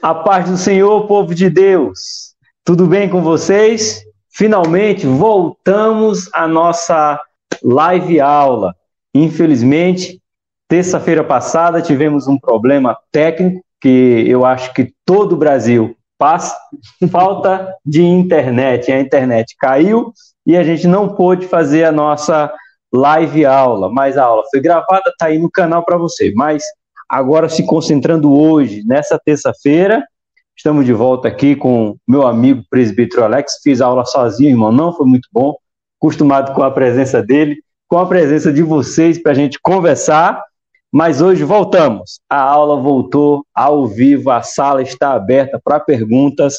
A paz do Senhor, povo de Deus. Tudo bem com vocês? Finalmente voltamos à nossa live aula. Infelizmente, terça-feira passada tivemos um problema técnico que eu acho que todo o Brasil passa, falta de internet. A internet caiu e a gente não pôde fazer a nossa live aula, mas a aula foi gravada, está aí no canal para você. Mas Agora, se concentrando hoje, nessa terça-feira, estamos de volta aqui com meu amigo presbítero Alex. Fiz aula sozinho, irmão, não foi muito bom. Acostumado com a presença dele, com a presença de vocês para a gente conversar. Mas hoje voltamos. A aula voltou ao vivo, a sala está aberta para perguntas.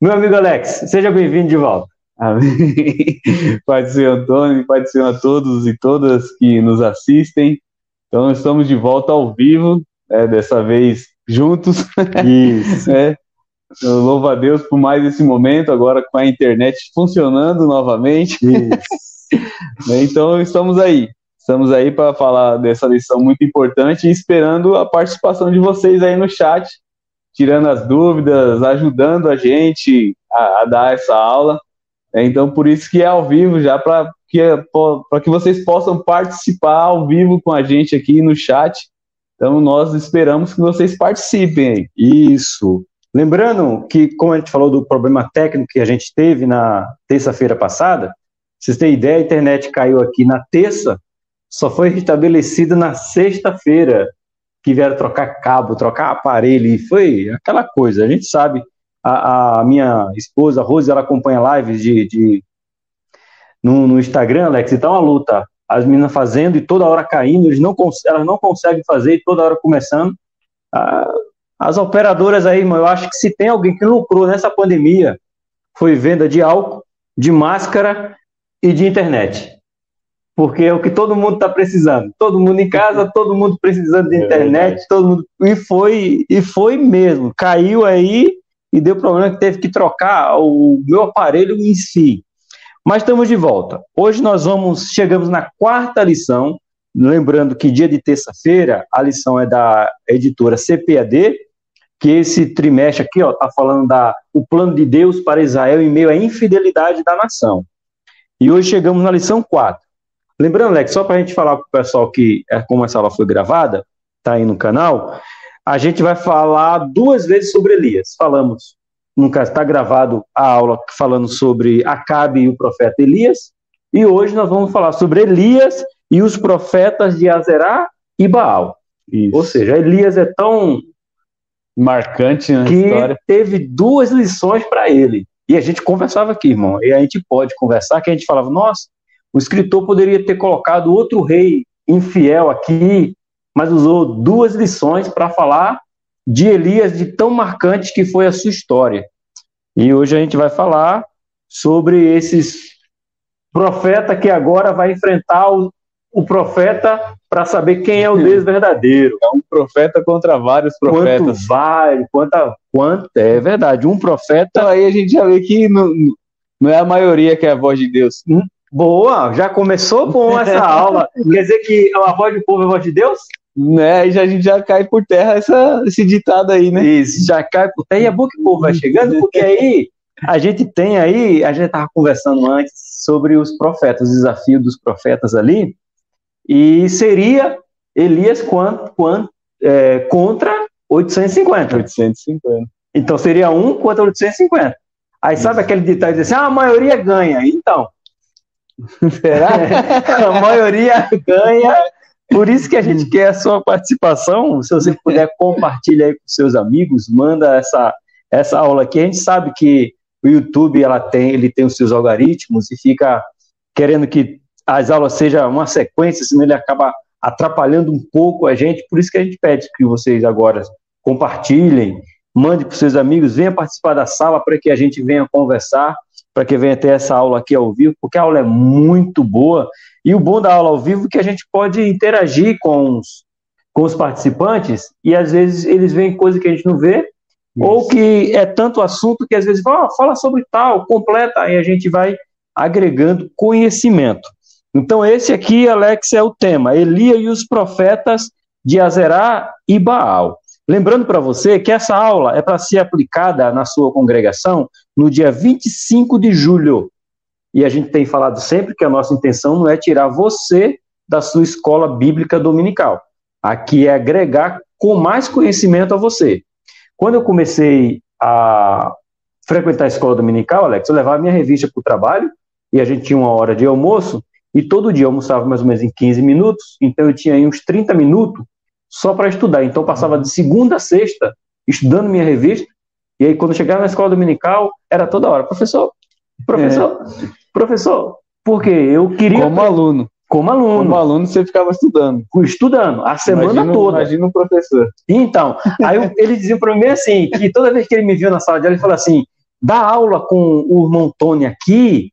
Meu amigo Alex, seja bem-vindo de volta. Amém. Senhor Antônio, do Senhor a todos e todas que nos assistem. Então estamos de volta ao vivo, é, dessa vez juntos. Isso. é. Eu louvo a Deus por mais esse momento, agora com a internet funcionando novamente. Né, então estamos aí. Estamos aí para falar dessa lição muito importante e esperando a participação de vocês aí no chat, tirando as dúvidas, ajudando a gente a, a dar essa aula. Então, por isso que é ao vivo, já para que, para que vocês possam participar ao vivo com a gente aqui no chat. Então, nós esperamos que vocês participem. Isso. Lembrando que, como a gente falou do problema técnico que a gente teve na terça-feira passada, vocês têm ideia, a internet caiu aqui na terça, só foi restabelecida na sexta-feira, que vieram trocar cabo, trocar aparelho, e foi aquela coisa. A gente sabe, a, a minha esposa, a Rose, ela acompanha lives de, de no, no Instagram, Alex, e tá uma luta. As meninas fazendo e toda hora caindo, não, elas não conseguem fazer e toda hora começando. Ah, as operadoras aí, eu acho que se tem alguém que lucrou nessa pandemia, foi venda de álcool, de máscara e de internet. Porque é o que todo mundo está precisando. Todo mundo em casa, todo mundo precisando de é internet, todo mundo. E foi, e foi mesmo. Caiu aí e deu problema que teve que trocar o meu aparelho em si. Mas estamos de volta. Hoje nós vamos, chegamos na quarta lição, lembrando que dia de terça-feira a lição é da editora CPAD, que esse trimestre aqui está falando da o plano de Deus para Israel em meio à infidelidade da nação. E hoje chegamos na lição 4. Lembrando, Alex, só para a gente falar para o pessoal que, é, como essa aula foi gravada, está aí no canal, a gente vai falar duas vezes sobre Elias. Falamos no caso, está gravado a aula falando sobre Acabe e o profeta Elias, e hoje nós vamos falar sobre Elias e os profetas de Azerá e Baal. Isso. Ou seja, Elias é tão marcante na que história. teve duas lições para ele. E a gente conversava aqui, irmão, e a gente pode conversar, que a gente falava, nossa, o escritor poderia ter colocado outro rei infiel aqui, mas usou duas lições para falar de Elias, de tão marcante que foi a sua história. E hoje a gente vai falar sobre esses profeta que agora vai enfrentar o, o profeta para saber quem é o Deus verdadeiro. É um profeta contra vários profetas. Quanto vale, quanta, quanto é verdade. Um profeta. Então aí a gente já vê que não, não é a maioria que é a voz de Deus. Hum? Boa, já começou com essa aula. Quer dizer que a voz do povo é a voz de Deus? Né? Aí já, a gente já cai por terra essa, esse ditado aí, né? Isso, já cai por terra. E é bom que o povo vai chegando, porque aí a gente tem aí, a gente estava conversando antes sobre os profetas, o desafio dos profetas ali, e seria Elias quanto, quanto, é, contra 850. 850. Então seria um contra 850. Aí Isso. sabe aquele ditado que diz assim, ah, a maioria ganha. Então, será? a maioria ganha por isso que a gente quer a sua participação. Se você puder compartilhar aí com seus amigos, manda essa, essa aula aqui. A gente sabe que o YouTube ela tem, ele tem os seus algoritmos e fica querendo que as aulas sejam uma sequência, senão ele acaba atrapalhando um pouco a gente. Por isso que a gente pede que vocês agora compartilhem, mande para os seus amigos, venha participar da sala para que a gente venha conversar, para que venha ter essa aula aqui ao vivo, porque a aula é muito boa e o bom da aula ao vivo é que a gente pode interagir com os, com os participantes e às vezes eles veem coisa que a gente não vê, Isso. ou que é tanto assunto que às vezes fala, fala sobre tal, completa, aí a gente vai agregando conhecimento. Então esse aqui, Alex, é o tema, Elia e os profetas de Azerá e Baal. Lembrando para você que essa aula é para ser aplicada na sua congregação no dia 25 de julho. E a gente tem falado sempre que a nossa intenção não é tirar você da sua escola bíblica dominical. Aqui é agregar com mais conhecimento a você. Quando eu comecei a frequentar a escola dominical, Alex, eu levava minha revista para o trabalho e a gente tinha uma hora de almoço e todo dia eu almoçava mais ou menos em 15 minutos, então eu tinha aí uns 30 minutos só para estudar. Então eu passava de segunda a sexta estudando minha revista e aí quando chegava na escola dominical era toda hora, professor, professor, é. professor, porque eu queria como aluno como aluno. Como aluno, você ficava estudando. Estudando, a semana imagina, toda. Imagina um professor. Então, aí ele dizia para mim assim, que toda vez que ele me viu na sala de aula, ele falou assim, dar aula com o irmão Tony aqui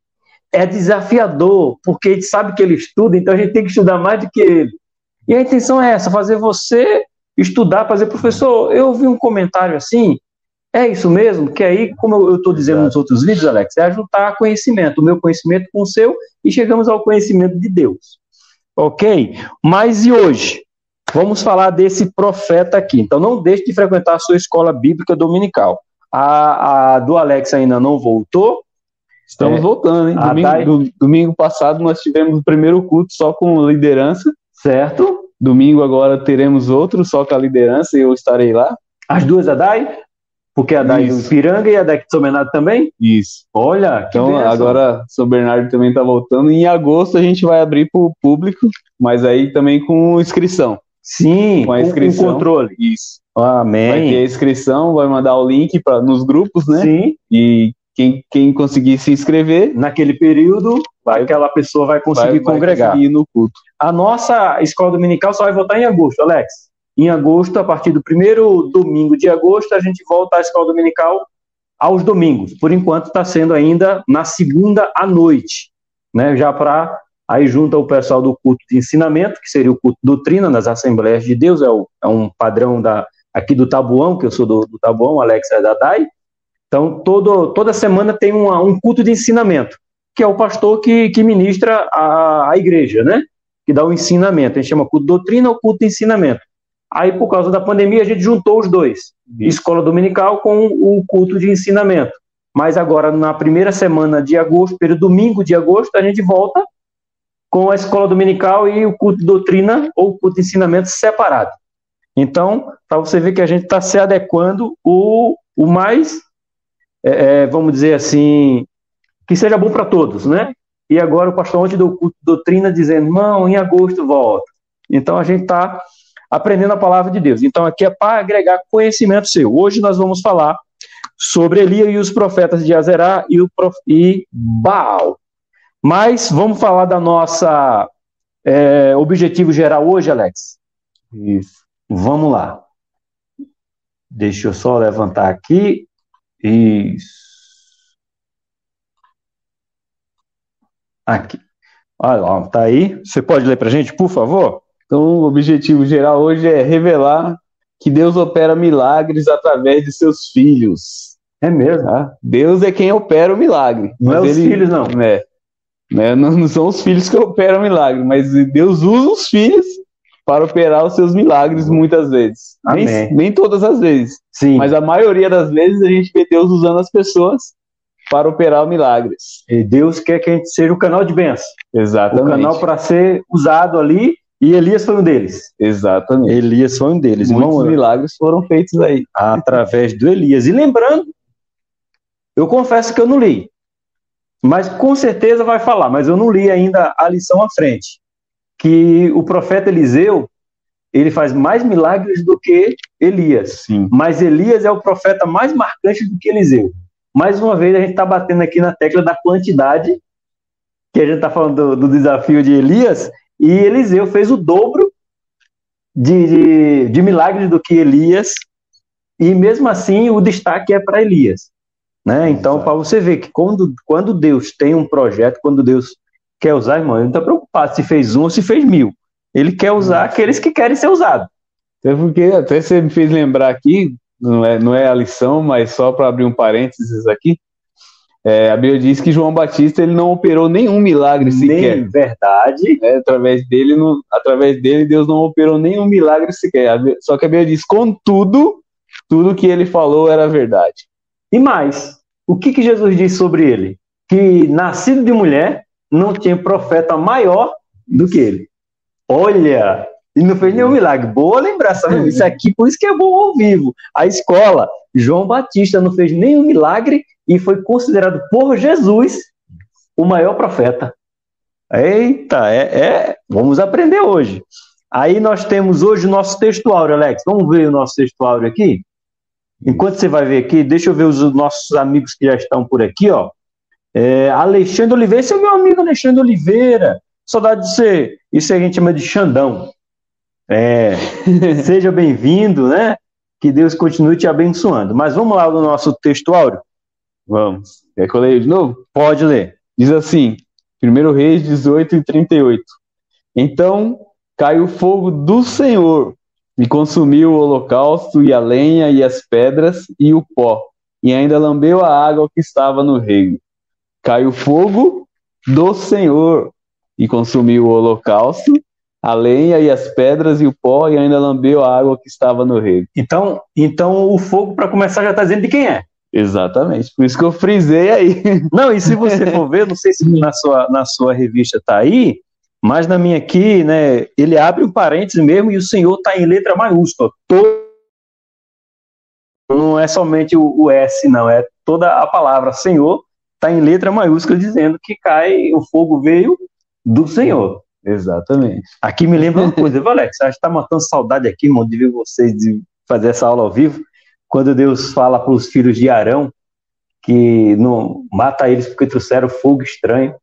é desafiador, porque a gente sabe que ele estuda, então a gente tem que estudar mais do que ele. E a intenção é essa, fazer você estudar, fazer, professor, eu vi um comentário assim, é isso mesmo? Que aí, como eu estou dizendo nos outros vídeos, Alex, é juntar conhecimento, o meu conhecimento com o seu, e chegamos ao conhecimento de Deus. Ok? Mas e hoje? Vamos falar desse profeta aqui. Então não deixe de frequentar a sua escola bíblica dominical. A, a do Alex ainda não voltou. Estamos é, voltando, hein? Domingo, Dai... do, domingo passado nós tivemos o primeiro culto só com liderança. Certo. Domingo agora teremos outro só com a liderança e eu estarei lá. As duas a Dai? Porque a da Ipiranga e a da São Bernardo também? Isso. Olha, Então, benção. agora São Bernardo também está voltando. Em agosto a gente vai abrir para o público, mas aí também com inscrição. Sim, com a inscrição. Com controle. Isso. Amém. Vai ter a inscrição, vai mandar o link pra, nos grupos, né? Sim. E quem, quem conseguir se inscrever. Naquele período, vai, aquela pessoa vai conseguir vai, congregar. Vai conseguir no culto. A nossa escola dominical só vai voltar em agosto, Alex. Em agosto, a partir do primeiro domingo de agosto, a gente volta à escola dominical aos domingos. Por enquanto, está sendo ainda na segunda à noite, né? Já para aí junta o pessoal do culto de ensinamento, que seria o culto doutrina nas Assembleias de Deus, é, o, é um padrão da aqui do Tabuão, que eu sou do, do Tabuão, Alex é da DAI. Então, todo, toda semana tem uma, um culto de ensinamento, que é o pastor que, que ministra a, a igreja, né? Que dá o ensinamento. A gente chama culto doutrina ou culto de ensinamento. Aí, por causa da pandemia, a gente juntou os dois, escola dominical com o culto de ensinamento. Mas agora, na primeira semana de agosto, período domingo de agosto, a gente volta com a escola dominical e o culto de doutrina ou o culto de ensinamento separado. Então, para você ver que a gente está se adequando o, o mais, é, é, vamos dizer assim, que seja bom para todos, né? E agora o pastor ontem do culto de doutrina dizendo, não, em agosto volta. Então a gente está aprendendo a palavra de Deus. Então aqui é para agregar conhecimento seu. Hoje nós vamos falar sobre Elias e os profetas de Azerá e, o prof... e Baal. Mas vamos falar da nossa é, objetivo geral hoje, Alex? Isso. Vamos lá. Deixa eu só levantar aqui. Isso. Aqui. Olha, tá aí. Você pode ler para gente, por favor? Então, o objetivo geral hoje é revelar que Deus opera milagres através de seus filhos. É mesmo? Tá? Deus é quem opera o milagre. Não é os ele, filhos, não. É, né? Não, não são os filhos que operam o milagre, mas Deus usa os filhos para operar os seus milagres muitas vezes. Nem, nem, todas as vezes. Sim. Mas a maioria das vezes a gente vê Deus usando as pessoas para operar milagres. E Deus quer que a gente seja o canal de bênção. Exatamente. O canal para ser usado ali e Elias foi um deles. Exatamente. Elias foi um deles. Muitos Irmão, milagres foram feitos aí. Através do Elias. E lembrando, eu confesso que eu não li. Mas com certeza vai falar, mas eu não li ainda a lição à frente. Que o profeta Eliseu, ele faz mais milagres do que Elias. Sim. Mas Elias é o profeta mais marcante do que Eliseu. Mais uma vez, a gente está batendo aqui na tecla da quantidade, que a gente está falando do, do desafio de Elias, e Eliseu fez o dobro de, de, de milagres do que Elias, e mesmo assim o destaque é para Elias. Né? Então, para você ver que quando, quando Deus tem um projeto, quando Deus quer usar, irmão, ele não está preocupado se fez um ou se fez mil. Ele quer usar aqueles que querem ser usados. Até porque até você me fez lembrar aqui, não é, não é a lição, mas só para abrir um parênteses aqui, É, a Bíblia diz que João Batista ele não operou nenhum milagre sequer. Nem verdade. É, através dele, não, através dele, Deus não operou nenhum milagre sequer. Só que a Bíblia diz, contudo, tudo que ele falou era verdade. E mais, o que, que Jesus diz sobre ele? Que nascido de mulher não tinha profeta maior do que ele. Olha, e não fez nenhum milagre. Boa lembrança? Isso aqui, por isso que é bom ao vivo. A escola, João Batista não fez nenhum milagre e foi considerado por Jesus o maior profeta. Eita, é, é, vamos aprender hoje. Aí nós temos hoje o nosso textuário, Alex. Vamos ver o nosso textuário aqui? Enquanto você vai ver aqui, deixa eu ver os nossos amigos que já estão por aqui, ó. É, Alexandre Oliveira, esse é o meu amigo Alexandre Oliveira. Saudade de ser, isso a gente chama de Xandão. É, seja bem-vindo, né? Que Deus continue te abençoando. Mas vamos lá no nosso textuário. Vamos. Quer que eu leia de novo? Pode ler. Diz assim, 1 Reis 18 e 38. Então caiu o fogo do Senhor e consumiu o holocausto e a lenha e as pedras e o pó, e ainda lambeu a água que estava no rego. Caiu fogo do Senhor e consumiu o holocausto, a lenha e as pedras e o pó, e ainda lambeu a água que estava no rego. Então, então o fogo, para começar, já está dizendo de quem é. Exatamente, por isso que eu frisei aí. Não, e se você for ver, não sei se na sua, na sua revista está aí, mas na minha aqui, né, ele abre um parênteses mesmo e o Senhor está em letra maiúscula. Todo... Não é somente o, o, S, não, é toda a palavra Senhor está em letra maiúscula dizendo que cai, o fogo veio do Senhor. Exatamente. Aqui me lembra uma coisa, Alex? A gente está matando saudade aqui, irmão, de ver vocês de fazer essa aula ao vivo. Quando Deus fala para os filhos de Arão que não mata eles porque trouxeram fogo estranho.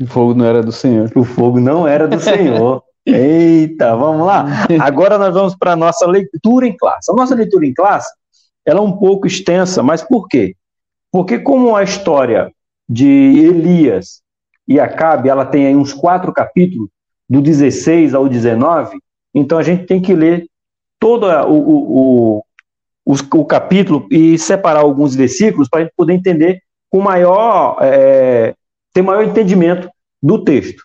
O fogo não era do Senhor. O fogo não era do Senhor. Eita, vamos lá. Agora nós vamos para a nossa leitura em classe. A nossa leitura em classe ela é um pouco extensa, mas por quê? Porque como a história de Elias e Acabe, ela tem aí uns quatro capítulos, do 16 ao 19, então a gente tem que ler todo o, o, o, o capítulo e separar alguns versículos para a gente poder entender com maior, é, ter maior entendimento do texto.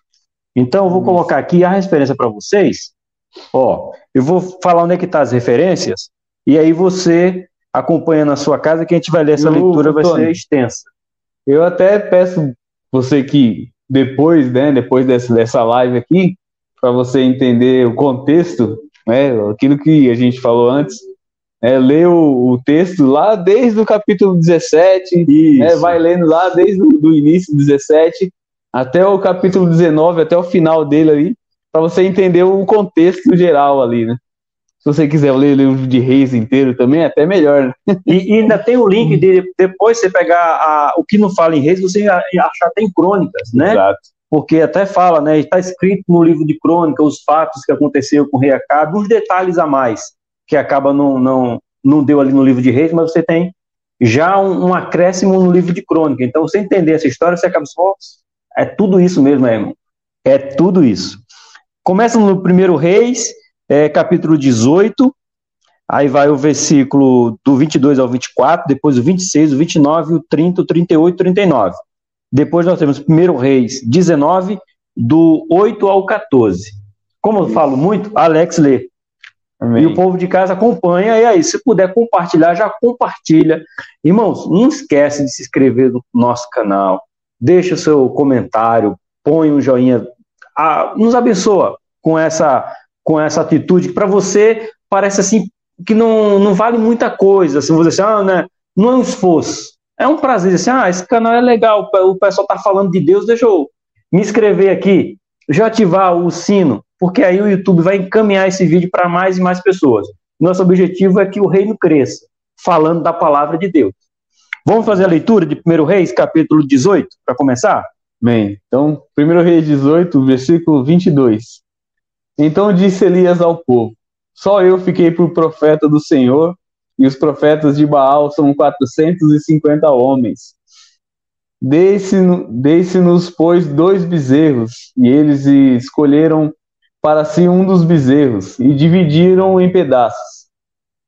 Então, eu vou colocar aqui a referência para vocês. Ó, eu vou falar onde é que está as referências, e aí você acompanha na sua casa que a gente vai ler essa eu, leitura, vai ser extensa. Eu até peço você que depois, né, depois dessa, dessa live aqui, para você entender o contexto, né, aquilo que a gente falou antes, é, lê o, o, texto lá desde o capítulo 17, né, vai lendo lá desde o do início 17 até o capítulo 19, até o final dele ali, para você entender o contexto geral ali, né? Se você quiser ler o livro de Reis inteiro também, é até melhor. Né? E, e, ainda tem o link de depois você pegar a, o que não fala em Reis, você achar até em Crônicas, né? Exato. Porque até fala, né? Está escrito no livro de Crônicas os fatos que aconteceram com o rei Acabe, uns detalhes a mais que acaba não, não, não deu ali no livro de Reis, mas você tem já um, um acréscimo no livro de Crônica. Então, você entender essa história, você acaba só. É tudo isso mesmo, né, irmão? É tudo isso. Começa no primeiro Reis, é, capítulo 18, aí vai o versículo do 22 ao 24, depois o 26, o 29, o 30, o 38 e o 39. Depois nós temos 1 Reis 19, do 8 ao 14. Como eu falo muito, Alex lê. Amém. E o povo de casa acompanha, e aí, se puder compartilhar, já compartilha. Irmãos, não esquece de se inscrever no nosso canal, deixa o seu comentário, põe um joinha, ah, nos abençoa com essa com essa atitude que para você parece assim que não, não vale muita coisa, assim, você assim, ah, né, não é um esforço, é um prazer, assim, ah, esse canal é legal, o pessoal está falando de Deus, deixa eu me inscrever aqui, já ativar o sino, porque aí o YouTube vai encaminhar esse vídeo para mais e mais pessoas. Nosso objetivo é que o reino cresça, falando da palavra de Deus. Vamos fazer a leitura de 1 Reis, capítulo 18, para começar? Bem, então, 1 Reis 18, versículo 22. Então disse Elias ao povo: Só eu fiquei por profeta do Senhor, e os profetas de Baal são 450 homens. Deixe-nos, pois, dois bezerros, e eles escolheram para si um dos bezerros, e dividiram em pedaços,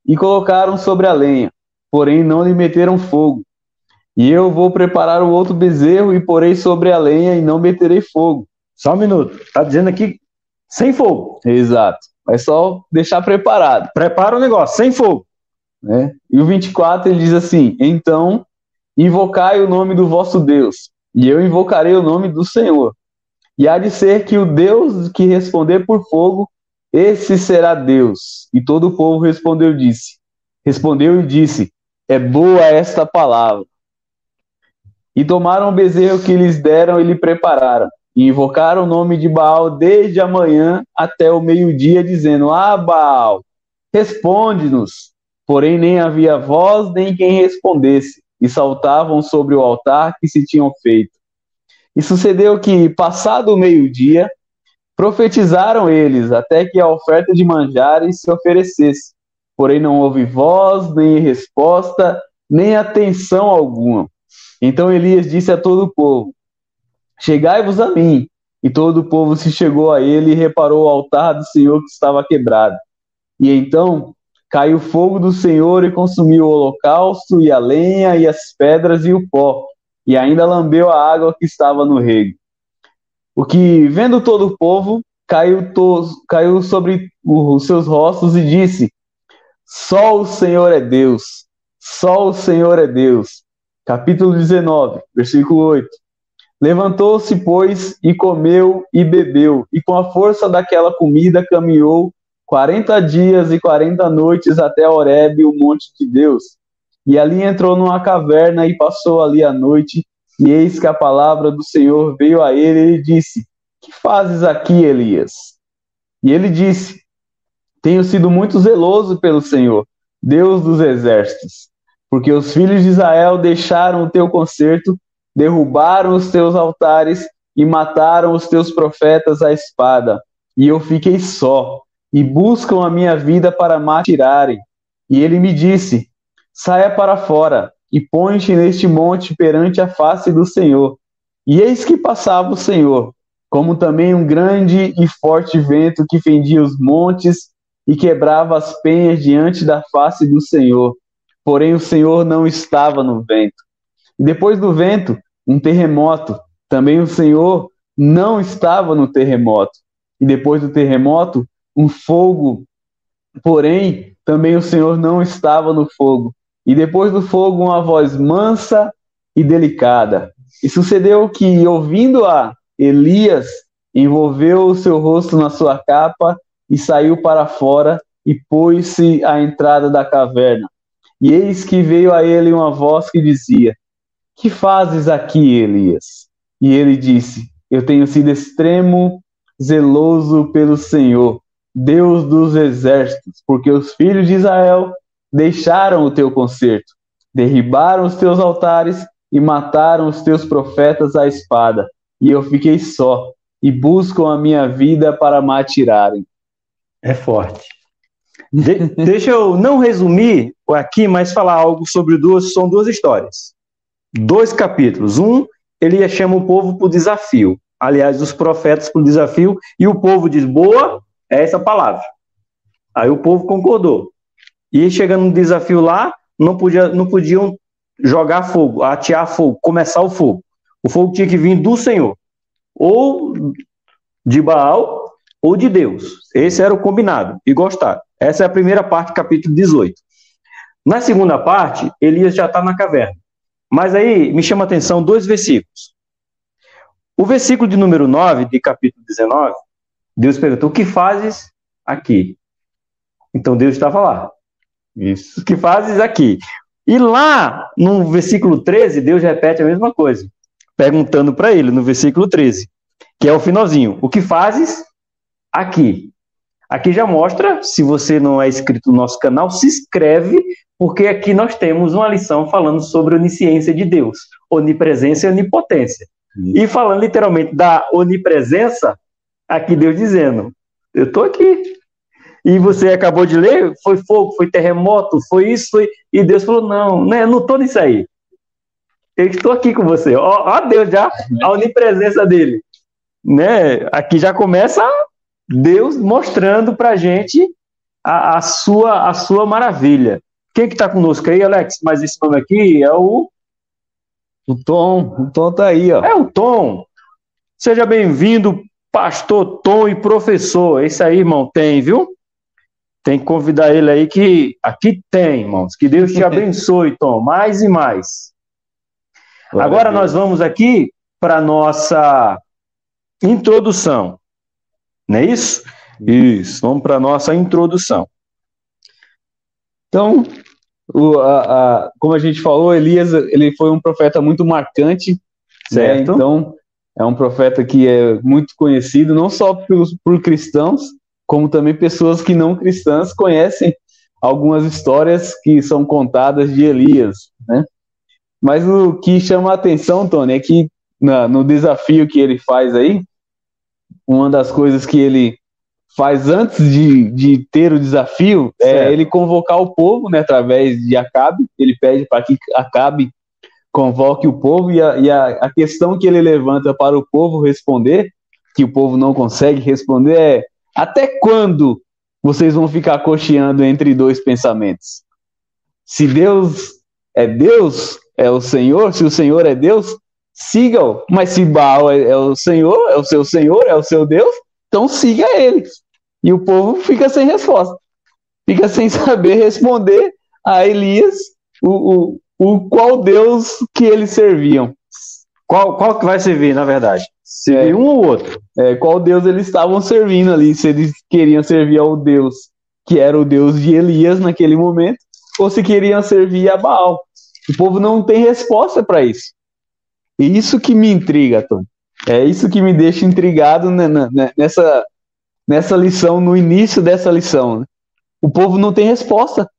e colocaram sobre a lenha, porém não lhe meteram fogo. E eu vou preparar o outro bezerro e porei sobre a lenha e não meterei fogo. Só um minuto. Tá dizendo aqui sem fogo. Exato. É só deixar preparado. Prepara o negócio, sem fogo. Né? E o 24 ele diz assim: Então invocai o nome do vosso Deus, e eu invocarei o nome do Senhor. E há de ser que o Deus que responder por fogo, esse será Deus. E todo o povo respondeu, disse, respondeu e disse: É boa esta palavra. E tomaram o bezerro que lhes deram e lhe prepararam, e invocaram o nome de Baal desde a manhã até o meio-dia, dizendo: Ah, Baal, responde-nos. Porém, nem havia voz nem quem respondesse, e saltavam sobre o altar que se tinham feito. E sucedeu que, passado o meio-dia, profetizaram eles até que a oferta de manjares se oferecesse. Porém, não houve voz, nem resposta, nem atenção alguma. Então Elias disse a todo o povo: Chegai-vos a mim. E todo o povo se chegou a ele e reparou o altar do Senhor que estava quebrado. E então caiu fogo do Senhor e consumiu o holocausto, e a lenha, e as pedras, e o pó, e ainda lambeu a água que estava no rego. O que, vendo todo o povo, caiu, to caiu sobre os seus rostos e disse: Só o Senhor é Deus, só o Senhor é Deus. Capítulo 19, versículo 8. Levantou-se, pois, e comeu e bebeu, e com a força daquela comida caminhou quarenta dias e quarenta noites até Horebe, o monte de Deus. E ali entrou numa caverna e passou ali a noite, e eis que a palavra do Senhor veio a ele e disse: Que fazes aqui, Elias? E ele disse: Tenho sido muito zeloso pelo Senhor, Deus dos exércitos, porque os filhos de Israel deixaram o teu concerto derrubaram os teus altares e mataram os teus profetas à espada. E eu fiquei só, e buscam a minha vida para me tirarem. E ele me disse: Saia para fora e põe-te neste monte perante a face do Senhor. E eis que passava o Senhor, como também um grande e forte vento que fendia os montes e quebrava as penhas diante da face do Senhor. Porém, o Senhor não estava no vento. E depois do vento, um terremoto. Também o Senhor não estava no terremoto. E depois do terremoto, um fogo. Porém, também o Senhor não estava no fogo. E depois do fogo, uma voz mansa e delicada. E sucedeu que, ouvindo-a, Elias envolveu o seu rosto na sua capa e saiu para fora e pôs-se à entrada da caverna. E eis que veio a ele uma voz que dizia: que fazes aqui, Elias? E ele disse: Eu tenho sido extremo zeloso pelo Senhor, Deus dos exércitos, porque os filhos de Israel deixaram o teu concerto, derribaram os teus altares e mataram os teus profetas à espada. E eu fiquei só, e buscam a minha vida para me atirarem. É forte. De deixa eu não resumir aqui, mas falar algo sobre duas, são duas histórias dois capítulos. Um, ele chama o povo para o desafio. Aliás, os profetas para o desafio, e o povo diz: boa, é essa palavra. Aí o povo concordou. E chegando no desafio lá, não, podia, não podiam jogar fogo, atear fogo, começar o fogo. O fogo tinha que vir do Senhor, ou de Baal, ou de Deus. Esse era o combinado, e gostaram. Essa é a primeira parte, capítulo 18. Na segunda parte, Elias já está na caverna. Mas aí me chama a atenção dois versículos. O versículo de número 9, de capítulo 19, Deus perguntou: O que fazes aqui? Então Deus estava lá. Isso. O que fazes aqui? E lá, no versículo 13, Deus repete a mesma coisa, perguntando para ele, no versículo 13, que é o finalzinho: O que fazes aqui? Aqui já mostra, se você não é inscrito no nosso canal, se inscreve, porque aqui nós temos uma lição falando sobre a onisciência de Deus, onipresença e onipotência. E falando literalmente da onipresença, aqui Deus dizendo: Eu estou aqui. E você acabou de ler, foi fogo, foi terremoto, foi isso, foi. E Deus falou: Não, né, não estou nisso aí. Eu estou aqui com você. Ó, ó Deus já, a onipresença dele. Né? Aqui já começa Deus mostrando para a gente a, sua, a sua maravilha. Quem que está conosco aí, Alex? Mas esse nome aqui é o O Tom, o Tom tá aí, ó. É o Tom. Seja bem-vindo, pastor Tom e professor. Esse aí, irmão, tem, viu? Tem que convidar ele aí que aqui tem, irmãos. Que Deus te abençoe, Tom, mais e mais. Agora nós vamos aqui para nossa introdução. Não é isso? Isso, vamos para nossa introdução. Então, o, a, a, como a gente falou, Elias ele foi um profeta muito marcante, certo? Né? Então, é um profeta que é muito conhecido, não só por, por cristãos, como também pessoas que não cristãs conhecem algumas histórias que são contadas de Elias, né? Mas o que chama a atenção, Tony, é que na, no desafio que ele faz aí, uma das coisas que ele faz antes de, de ter o desafio é certo. é ele convocar o povo, né, através de Acabe. Ele pede para que Acabe convoque o povo e, a, e a, a, questão que ele levanta para o povo responder, que o povo não consegue responder, é até quando vocês vão ficar cocheando entre dois pensamentos? Se Deus é Deus, é o Senhor, se o Senhor é Deus, sigam. Mas se Baal é, é o Senhor, é o seu Senhor, é o seu Deus, então siga ele. E o povo fica sem resposta. Fica sem saber responder a Elias o, o, o qual Deus que eles serviam. Qual, qual que vai servir, na verdade? Servir é, um ou outro? É, qual Deus eles estavam servindo ali, se eles queriam servir ao Deus que era o Deus de Elias naquele momento, ou se queriam servir a Baal. O povo não tem resposta para isso. E isso que me intriga, Tom. É isso que me deixa intrigado nessa, nessa lição, no início dessa lição. Né? O povo não tem resposta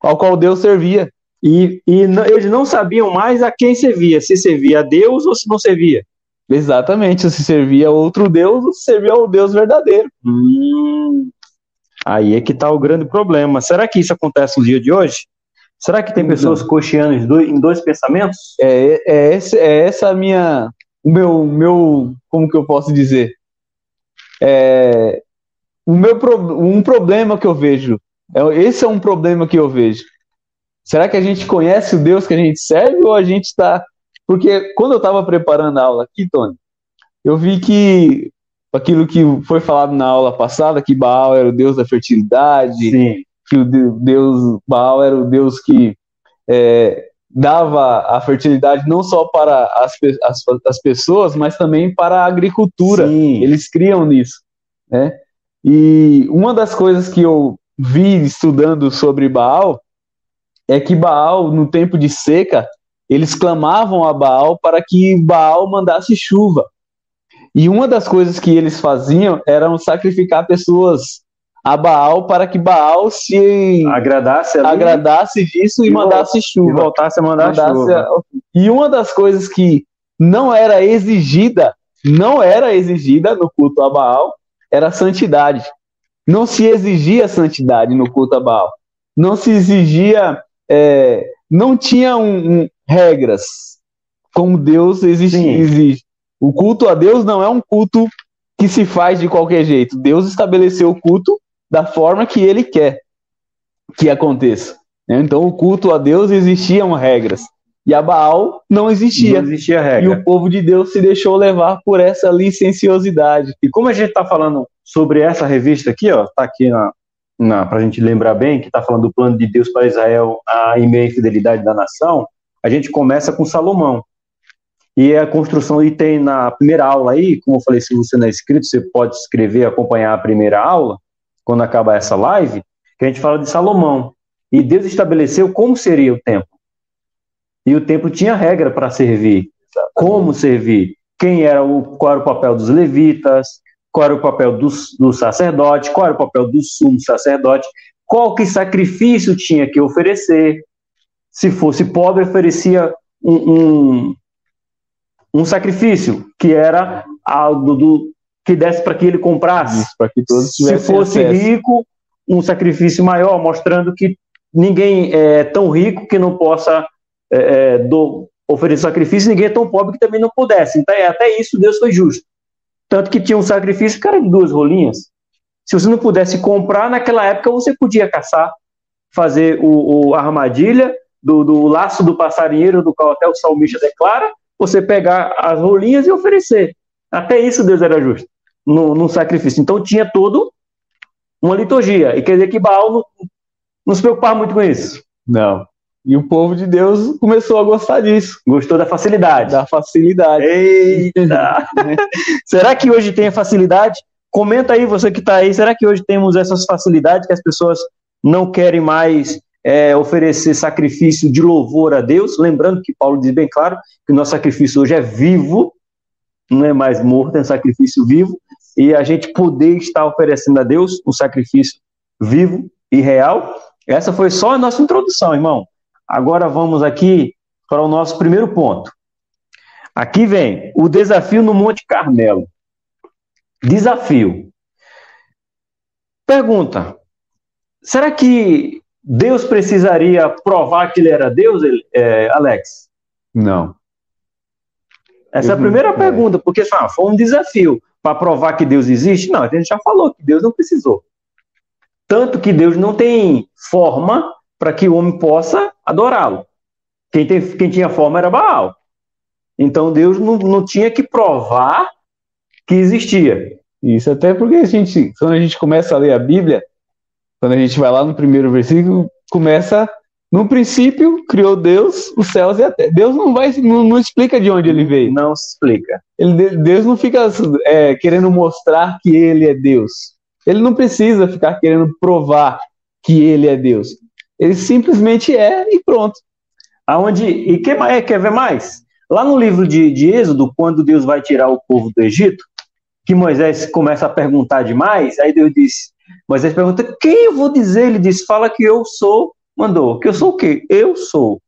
ao qual Deus servia. E, e eles não sabiam mais a quem servia, se servia a Deus ou se não servia. Exatamente, se servia a outro Deus ou se servia ao Deus verdadeiro. Hum, aí é que está o grande problema. Será que isso acontece no dia de hoje? Será que tem pessoas cocheando dois, em dois pensamentos? É, é, esse, é essa a minha, o meu, meu, como que eu posso dizer? É, o meu um problema que eu vejo. É, esse é um problema que eu vejo. Será que a gente conhece o Deus que a gente serve ou a gente está. Porque quando eu estava preparando a aula aqui, Tony, eu vi que aquilo que foi falado na aula passada, que Baal era o Deus da fertilidade, Sim. que o Deus Baal era o Deus que é, dava a fertilidade não só para as, as, as, pessoas, mas também para a agricultura. Sim. Eles criam nisso. Né? E uma das coisas que eu vi estudando sobre Baal é que Baal, no tempo de seca, eles clamavam a Baal para que Baal mandasse chuva. E uma das coisas que eles faziam era sacrificar pessoas a Baal para que Baal se agradasse, ali, agradasse disso e, e mandasse chuva. E voltasse a mandar mandasse chuva. A... E uma das coisas que não era exigida, não era exigida no culto a Baal, era santidade. Não se exigia santidade no culto a Baal. Não se exigia, é, não tinha um, um, regras como Deus exige, exige. O culto a Deus não é um culto que se faz de qualquer jeito. Deus estabeleceu o culto da forma que ele quer que aconteça. Né? Então, o culto a Deus existiam regras. E a Baal não existia. Não existia regra. E o povo de Deus se deixou levar por essa licenciosidade. E como a gente está falando sobre essa revista aqui, ó, está aqui na para a gente lembrar bem, que está falando do plano de Deus para Israel, a e infidelidade da nação, a gente começa com Salomão. E a construção, e tem na primeira aula aí, como eu falei, se você não é inscrito, você pode escrever, acompanhar a primeira aula quando acabar essa live, que a gente fala de Salomão. E Deus estabeleceu como seria o templo. E o templo tinha regra para servir. Como servir? Quem era o, qual era o papel dos levitas? Qual era o papel do, do sacerdote? Qual era o papel do sumo sacerdote? Qual que sacrifício tinha que oferecer? Se fosse pobre, oferecia um, um, um sacrifício que era algo do, que desse para que ele comprasse. para que todos Se fosse acesso. rico, um sacrifício maior, mostrando que ninguém é tão rico que não possa é, é, do, oferecer sacrifício, ninguém é tão pobre que também não pudesse. Então, é, até isso Deus foi justo. Tanto que tinha um sacrifício era de duas rolinhas. Se você não pudesse comprar, naquela época você podia caçar, fazer o, o armadilha do, do laço do passarinheiro, do qual até o salmista declara, você pegar as rolinhas e oferecer. Até isso Deus era justo no, no sacrifício. Então tinha todo uma liturgia. E quer dizer que Baal não, não se preocupava muito com isso. Não. E o povo de Deus começou a gostar disso. Gostou da facilidade. Da facilidade. Eita! Será que hoje tem facilidade? Comenta aí, você que está aí, será que hoje temos essas facilidades que as pessoas não querem mais é, oferecer sacrifício de louvor a Deus? Lembrando que Paulo diz bem claro que o nosso sacrifício hoje é vivo, não é mais morto, é um sacrifício vivo, e a gente poder estar oferecendo a Deus um sacrifício vivo e real. Essa foi só a nossa introdução, irmão. Agora vamos aqui para o nosso primeiro ponto. Aqui vem o desafio no Monte Carmelo. Desafio. Pergunta: será que Deus precisaria provar que ele era Deus, é, Alex? Não. Essa é a primeira não, pergunta, porque ah, foi um desafio para provar que Deus existe. Não, a gente já falou que Deus não precisou. Tanto que Deus não tem forma para que o homem possa adorá-lo. Quem, quem tinha forma era Baal. Então Deus não, não tinha que provar que existia. Isso até porque a gente, quando a gente começa a ler a Bíblia, quando a gente vai lá no primeiro versículo, começa no princípio criou Deus os céus e a terra. Deus não vai, não, não explica de onde ele veio. Não se explica. Ele, Deus não fica é, querendo mostrar que ele é Deus. Ele não precisa ficar querendo provar que ele é Deus. Ele simplesmente é e pronto. Aonde e que mais quer ver mais? Lá no livro de, de Êxodo, quando Deus vai tirar o povo do Egito, que Moisés começa a perguntar demais, aí Deus diz, Moisés pergunta, quem eu vou dizer? Ele diz, fala que eu sou, mandou, que eu sou o quê? Eu sou.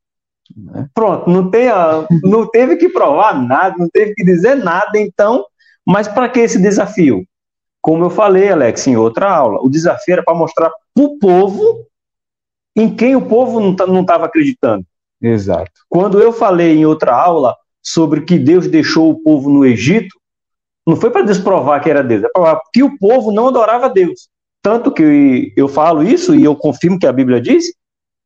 Pronto, não, tem a, não teve que provar nada, não teve que dizer nada, então, mas para que esse desafio? Como eu falei, Alex, em outra aula, o desafio era para mostrar para o povo em quem o povo não tá, estava acreditando. Exato. Quando eu falei em outra aula sobre que Deus deixou o povo no Egito, não foi para desprovar que era Deus, é para que o povo não adorava Deus. Tanto que eu falo isso e eu confirmo que a Bíblia diz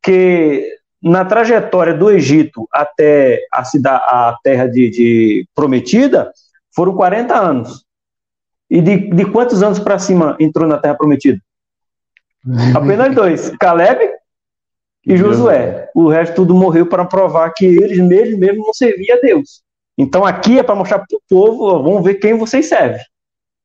que na trajetória do Egito até a, cidade, a terra de, de prometida foram 40 anos. E de, de quantos anos para cima entrou na terra prometida? Apenas dois. Caleb e Josué. O resto tudo morreu para provar que eles mesmos mesmo não serviam a Deus. Então aqui é para mostrar para o povo, vamos ver quem vocês servem.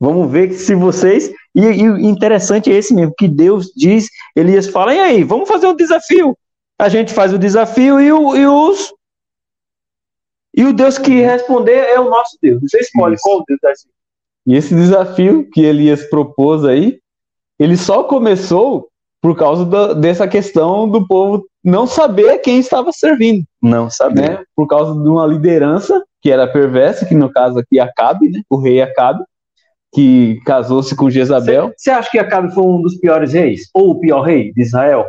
Vamos ver se vocês. E, e interessante é esse mesmo, que Deus diz, Elias fala, e aí, vamos fazer um desafio. A gente faz o desafio e, o, e os. E o Deus que responder é o nosso Deus. Você escolhe Isso. qual Deus vai ser. E esse desafio que Elias propôs aí, ele só começou por causa da, dessa questão do povo não saber quem estava servindo. Não saber. Né? Por causa de uma liderança que era perversa, que no caso aqui Acabe, né? o rei Acabe, que casou-se com Jezabel. Você acha que Acabe foi um dos piores reis? Ou o pior rei de Israel?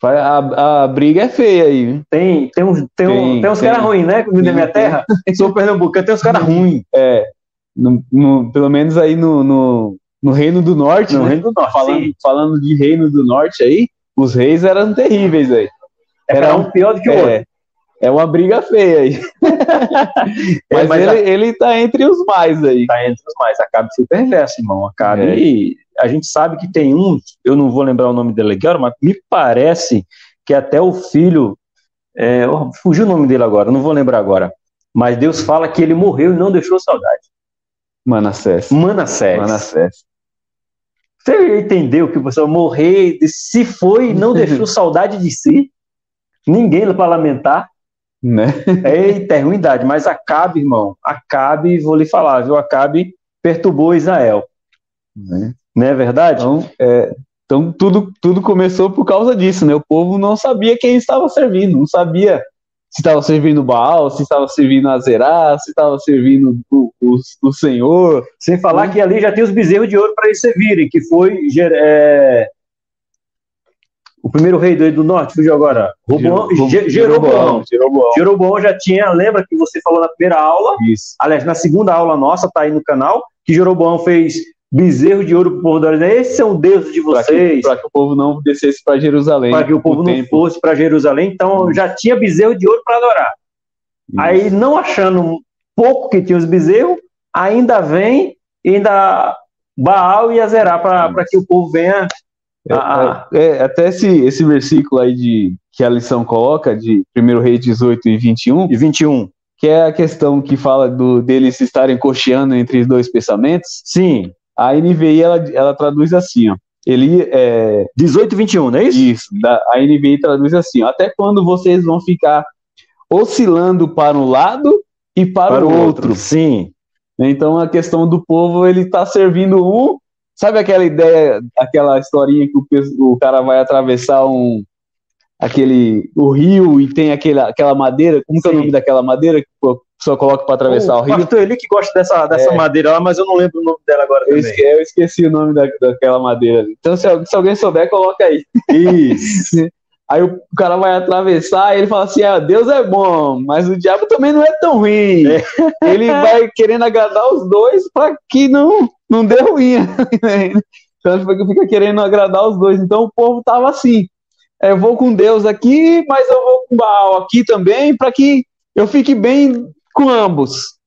A, a briga é feia aí. Tem, tem uns, tem, tem, um, tem uns caras ruins, né? Como na minha terra. Sou pernambucano, tem uns caras ruins. É. No, no, pelo menos aí no, no, no Reino do Norte, no né? Reino do Norte, falando, falando de Reino do Norte aí, os reis eram terríveis aí. Era, era um pior do que o é, outro. É uma briga feia aí. mas, mas ele, a... ele tá entre os mais aí. Tá entre os mais. Acabe ser perverso, irmão. Acabe. É. E a gente sabe que tem um, eu não vou lembrar o nome dele agora, mas me parece que até o filho. É, fugiu o nome dele agora, não vou lembrar agora. Mas Deus fala que ele morreu e não deixou saudade. Manassés. Manassés. Manassés. Você entendeu que você morrer, se foi, não deixou saudade de si? Ninguém para lamentar. Né? Eita, é ruindade. Mas Acabe, irmão, Acabe, vou lhe falar, viu? Acabe perturbou Israel. Né? Não é verdade? Então, é, então tudo, tudo começou por causa disso, né? O povo não sabia quem estava servindo, não sabia se estava servindo Baal, se estava servindo Azerá, se estava servindo o, o, o, Senhor. Sem falar que ali já tem os bezerros de ouro para eles servirem, que foi é, o primeiro rei do, do norte, fugiu agora. Roboão, Jeroboão. Jeroboão. Jeroboão já tinha, lembra que você falou na primeira aula? Isso. Aliás, na segunda aula nossa, tá aí no canal, que Jeroboão fez bezerro de ouro para o povo da Esse é o Deus de vocês. Para que, que, o povo não descesse para Jerusalém. Para que o povo o não tempo. fosse para Jerusalém. Então já tinha bezerro de ouro para adorar. Isso. Aí, não achando pouco que tinha os bezerros, ainda vem, ainda Baal e Azerá para que o povo venha. É, a... é, é, até esse, esse versículo aí de, que a lição coloca, de 1 Rei 18 e 21. E 21 que é a questão que fala do, deles estarem cocheando entre os dois pensamentos. Sim. A NVI ela, ela traduz assim, ó. Ele é 18 e 21, não é isso? Isso. Da, a NVI traduz assim, ó, até quando vocês vão ficar oscilando para um lado e para, para o outro. outro. Sim. Então a questão do povo, ele está servindo um. Sabe aquela ideia, aquela historinha que o, o cara vai atravessar um, aquele o rio e tem aquela, aquela madeira, como Sim. é o nome daquela madeira que pessoa coloca para atravessar o, o rio? Pastor Eli que gosta dessa, dessa é. madeira lá, mas eu não lembro o nome dela agora eu esqueci, eu esqueci, o nome da, daquela madeira. Então, se, se, alguém souber, coloca aí. Isso. Aí o cara vai atravessar e ele fala assim: ah, Deus é bom, mas o diabo também não é tão ruim. É. Ele vai querendo agradar os dois para que não, não dê ruim. então ele fica querendo agradar os dois. Então o povo tava assim eu vou com Deus aqui, mas eu vou com Baal aqui também, para que eu fique bem com ambos.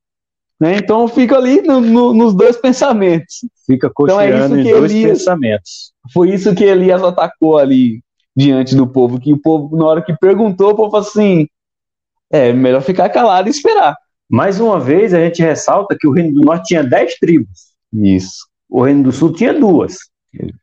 Né? Então eu fico ali no, no, nos dois pensamentos. Fica cocheando então, é em dois Elias, pensamentos. Foi isso que Elias atacou ali diante do povo, que o povo, na hora que perguntou, o povo falou assim, é melhor ficar calado e esperar. Mais uma vez, a gente ressalta que o Reino do Norte tinha dez tribos. Isso. O Reino do Sul tinha duas.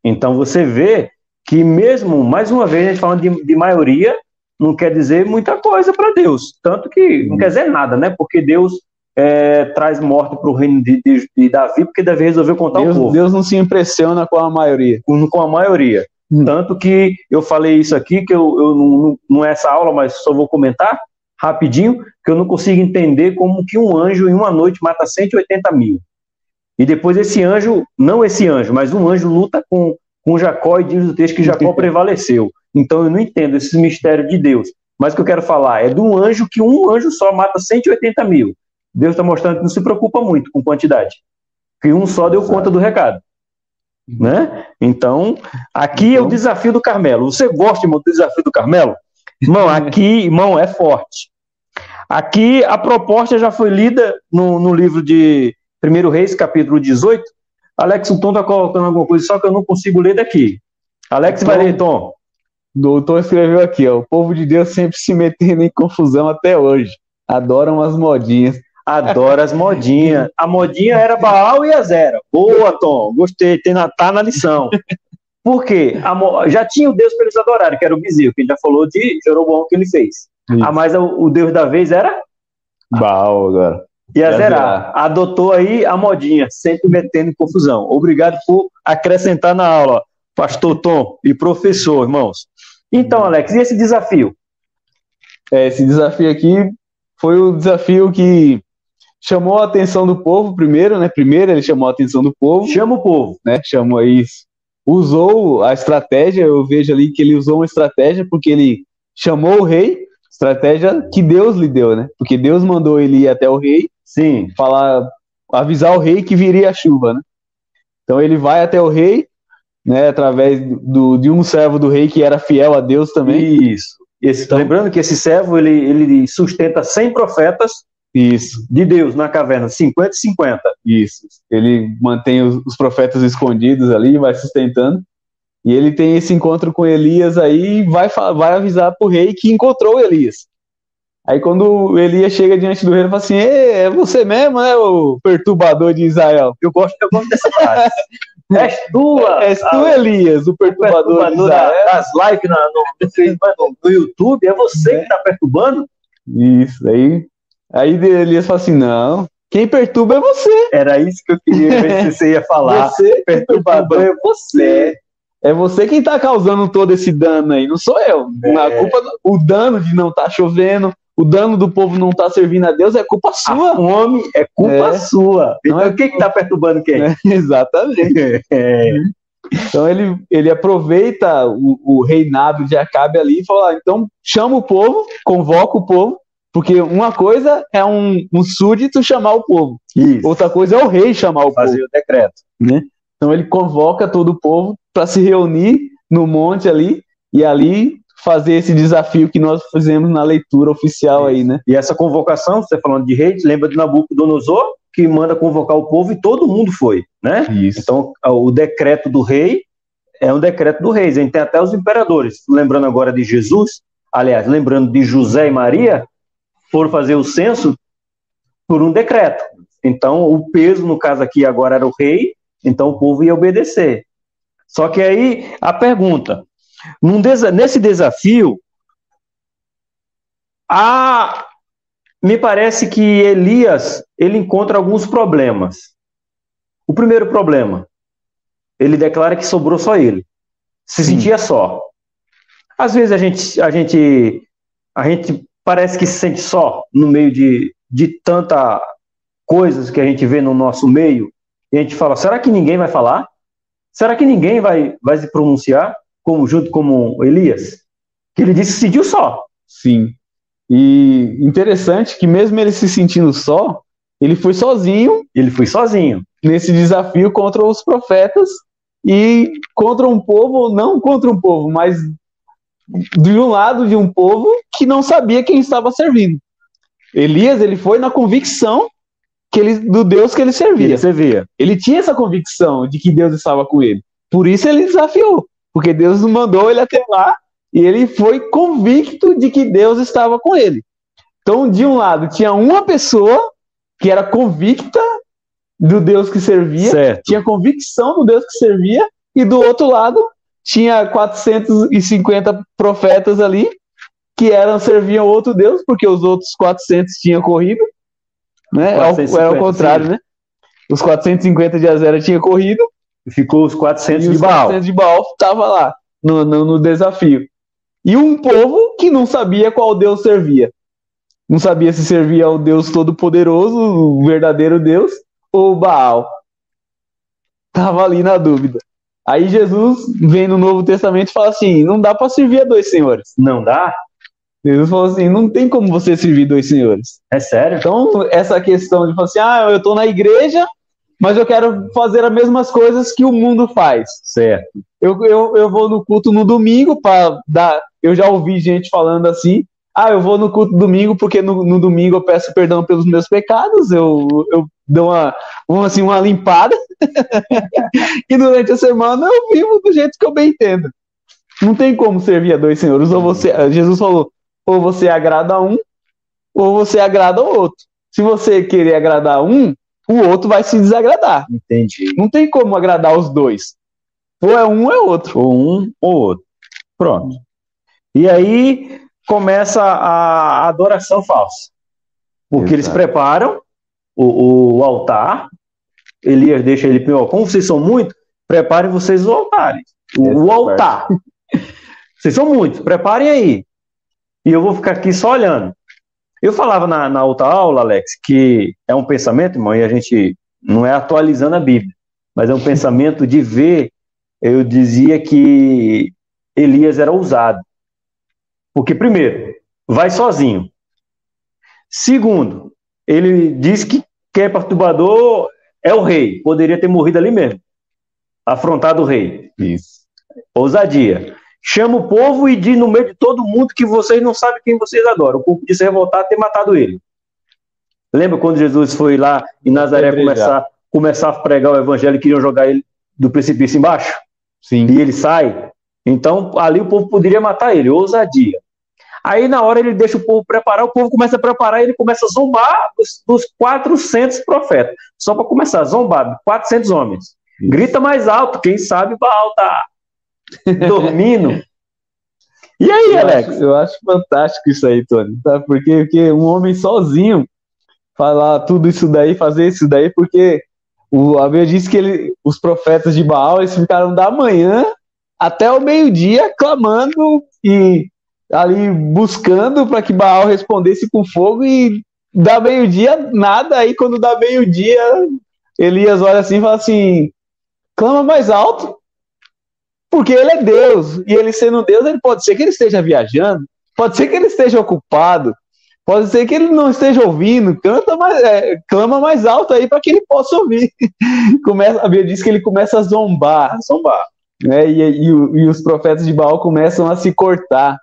Então você vê que mesmo, mais uma vez, a gente falando de, de maioria, não quer dizer muita coisa para Deus. Tanto que não quer dizer nada, né? Porque Deus é, traz morte para o reino de, de, de, Davi, porque Davi resolveu contar Deus, o povo. Deus não se impressiona com a maioria. Com, com a maioria. Hum. Tanto que eu falei isso aqui, que eu, eu não, não é essa aula, mas só vou comentar rapidinho, que eu não consigo entender como que um anjo em uma noite mata 180 mil. E depois esse anjo, não esse anjo, mas um anjo luta com com Jacó e diz o texto que Jacó prevaleceu. Então eu não entendo esse mistério de Deus. Mas o que eu quero falar é de um anjo que um anjo só mata 180 mil. Deus está mostrando que não se preocupa muito com quantidade. Que um só deu conta do recado. Né? Então, aqui então... é o então- desafio do Carmelo. Você gosta, irmão, do desafio do Carmelo? Irmão, aqui, irmão, é forte. Aqui a proposta já foi lida no, no livro de 1 Reis, capítulo 18, Alex, o Tom está colocando alguma coisa, só que eu não consigo ler daqui. Alex, vai ler, Tom. O Tom escreveu aqui, ó, o povo de Deus sempre se metendo em confusão até hoje. Adoram as modinhas. Adora as modinhas. A modinha era Baal e a Zera. Boa, Tom. Gostei. Tem na, tá na lição. Por quê? A, já tinha o Deus para eles adorarem, que era o bezerro, que ele já falou de Jeroboão que ele fez. Isso. Ah, mas o, o Deus da vez era? Baal agora. E a Zerar adotou aí a modinha, sempre metendo em confusão. Obrigado por acrescentar na aula, pastor Tom e professor, irmãos. Então, Alex, e esse desafio? É, esse desafio aqui foi o desafio que chamou a atenção do povo primeiro, né? Primeiro ele chamou a atenção do povo. Chama o povo. Né? Chamou isso. Usou a estratégia, eu vejo ali que ele usou uma estratégia porque ele chamou o rei, estratégia que Deus lhe deu, né? Porque Deus mandou ele ir até o rei Sim. Falar, avisar o rei que viria a chuva, né? Então ele vai até o rei, né, através do, de um servo do rei que era fiel a Deus também. Isso. Esse, então, lembrando que esse servo ele, ele sustenta 100 profetas isso. de Deus na caverna, 50 e 50. Isso. Ele mantém os, os profetas escondidos ali, vai sustentando. E ele tem esse encontro com Elias aí e vai, vai avisar para o rei que encontrou Elias. Aí quando Elias chega diante do rei, ele fala assim: é você mesmo, né, o perturbador de Israel? Eu gosto, eu gosto dessa frase. És tu, És tu, Elias, o perturbador, o perturbador Israel. das lives no, no, no, YouTube, é você é. que está perturbando? Isso, aí, aí Elias fala assim: não, quem perturba é você. Era isso que eu queria ver se você ia falar. Você, perturbador, é você. É você quem está causando todo esse dano aí, não sou eu. É. A culpa, o dano de não estar tá chovendo, o dano do povo não tá servindo a Deus é culpa sua. A fome é culpa é. sua. Então não é quem que tá perturbando quem? É, exatamente. É. Então ele, ele aproveita o, o, reinado de Acabe ali e fala: ah, então chama o povo, convoca o povo, porque uma coisa é um, um súdito chamar o povo, Isso. outra coisa é o rei chamar o Fazer povo. o decreto. Né? Então ele convoca todo o povo para se reunir no monte ali e ali fazer esse desafio que nós fizemos na leitura oficial aí, né? E essa convocação, você falando de reis, lembra de Nabucodonosor, que manda convocar o povo e todo mundo foi, né? Isso. Então, o decreto do rei é um decreto do rei. A gente tem até os imperadores. Lembrando agora de Jesus, aliás, lembrando de José e Maria, foram fazer o censo por um decreto. Então, o peso, no caso aqui, agora era o rei, então o povo ia obedecer. Só que aí, a pergunta, nesse desafio, a, me parece que Elias, ele encontra alguns problemas. O primeiro problema, ele declara que sobrou só ele. Se sentia só. Às vezes a gente, a gente, a gente parece que se sente só no meio de, de tanta coisas que a gente vê no nosso meio e a gente fala: será que ninguém vai falar? Será que ninguém vai, vai se pronunciar como junto como Elias? Que ele disse sentiu só. Sim. E interessante que mesmo ele se sentindo só, ele foi sozinho. Ele foi sozinho nesse desafio contra os profetas e contra um povo, não contra um povo, mas de um lado de um povo que não sabia quem estava servindo. Elias, ele foi na convicção que ele, do Deus que ele servia. Você via. Ele tinha essa convicção de que Deus estava com ele. Por isso ele desafiou, porque Deus mandou ele até lá e ele foi convicto de que Deus estava com ele. Então, de um lado, tinha uma pessoa que era convicta do Deus que servia, certo. tinha convicção do Deus que servia, e do outro lado tinha 450 profetas ali que eram serviam outro Deus, porque os outros 400 tinham corrido, né? 450, era o contrário, sim. né? Os 450 de Azera tinha corrido, ficou os 400 de Baal. 400 de Baal estava lá no, no, no desafio. E um povo que não sabia qual Deus servia. Não sabia se servia ao Deus Todo-Poderoso, o verdadeiro Deus, ou Baal? Tava ali na dúvida. Aí Jesus vem no Novo Testamento e fala assim: não dá para servir a dois senhores. Não dá? Jesus falou assim: não tem como você servir dois senhores. É sério? Então, essa questão de falar assim: ah, eu estou na igreja, mas eu quero fazer as mesmas coisas que o mundo faz. Certo. Eu, eu, eu vou no culto no domingo para dar. Eu já ouvi gente falando assim: ah, eu vou no culto domingo porque no, no domingo eu peço perdão pelos meus pecados, eu, eu dou uma, uma, assim, uma limpada, e durante a semana eu vivo do jeito que eu bem entendo. Não tem como servir a dois senhores. Ou você, Jesus falou, ou você agrada a um, ou você agrada ao outro. Se você querer agradar um, o outro vai se desagradar. Entendi. Não tem como agradar os dois. Ou é um ou é outro. Ou um ou outro. Pronto. E aí, começa a adoração falsa. Porque Exato. eles preparam o, o, altar, Elias deixa ele, ó, como vocês são muitos, preparem vocês o altar. O, o altar. vocês são muitos, preparem aí. E eu vou ficar aqui só olhando. Eu falava na, na outra aula, Alex, que é um pensamento, irmão, e a gente não é atualizando a Bíblia, mas é um pensamento de ver. Eu dizia que Elias era ousado. Porque, primeiro, vai sozinho. Segundo, ele diz que quem é perturbador é o rei. Poderia ter morrido ali mesmo. Afrontado o rei. Isso. Ousadia. Chama o povo e diz no meio de todo mundo que vocês não sabem quem vocês adoram. O povo disse revoltar ter matado ele. Lembra quando Jesus foi lá em Nazaré começar, começar a pregar o evangelho e queriam jogar ele do precipício embaixo? Sim. E ele sai. Então, ali o povo poderia matar ele, ousadia. Aí, na hora, ele deixa o povo preparar, o povo começa a preparar e ele começa a zombar dos, dos 400 profetas. Só para começar, zombar, 400 homens. Grita mais alto, quem sabe Baal tá dormindo. E aí, eu Alex? Acho, eu acho fantástico isso aí, Tony. Tá? Porque, porque um homem sozinho falar tudo isso daí, fazer isso daí, porque o Abel disse que ele, os profetas de Baal eles ficaram da manhã até o meio-dia clamando e ali buscando para que Baal respondesse com fogo e dá meio-dia nada. Aí quando dá meio-dia, Elias olha assim e fala assim: clama mais alto, porque ele é Deus. E ele sendo Deus, ele pode ser que ele esteja viajando, pode ser que ele esteja ocupado, Pode ser que ele não esteja ouvindo, canta mais, é, clama mais alto aí para que ele possa ouvir. começa, a Bíblia diz que ele começa a zombar, zombar, né? E, e, e, os profetas de Baal começam a se cortar,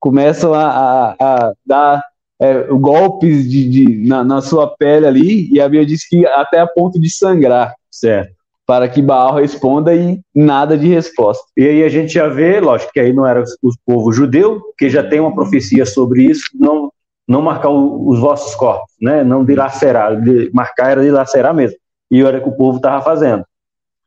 começam a, a, a dar é, golpes de, de na, na, sua pele ali, e a Bíblia diz que até a ponto de sangrar. Certo. Para que Baal responda e nada de resposta. E aí a gente já vê, lógico que aí não era o povo judeu, que já tem uma profecia sobre isso, não não marcar os vossos corpos, né? Não dilacerar, marcar era dilacerar mesmo. E era o que o povo estava fazendo.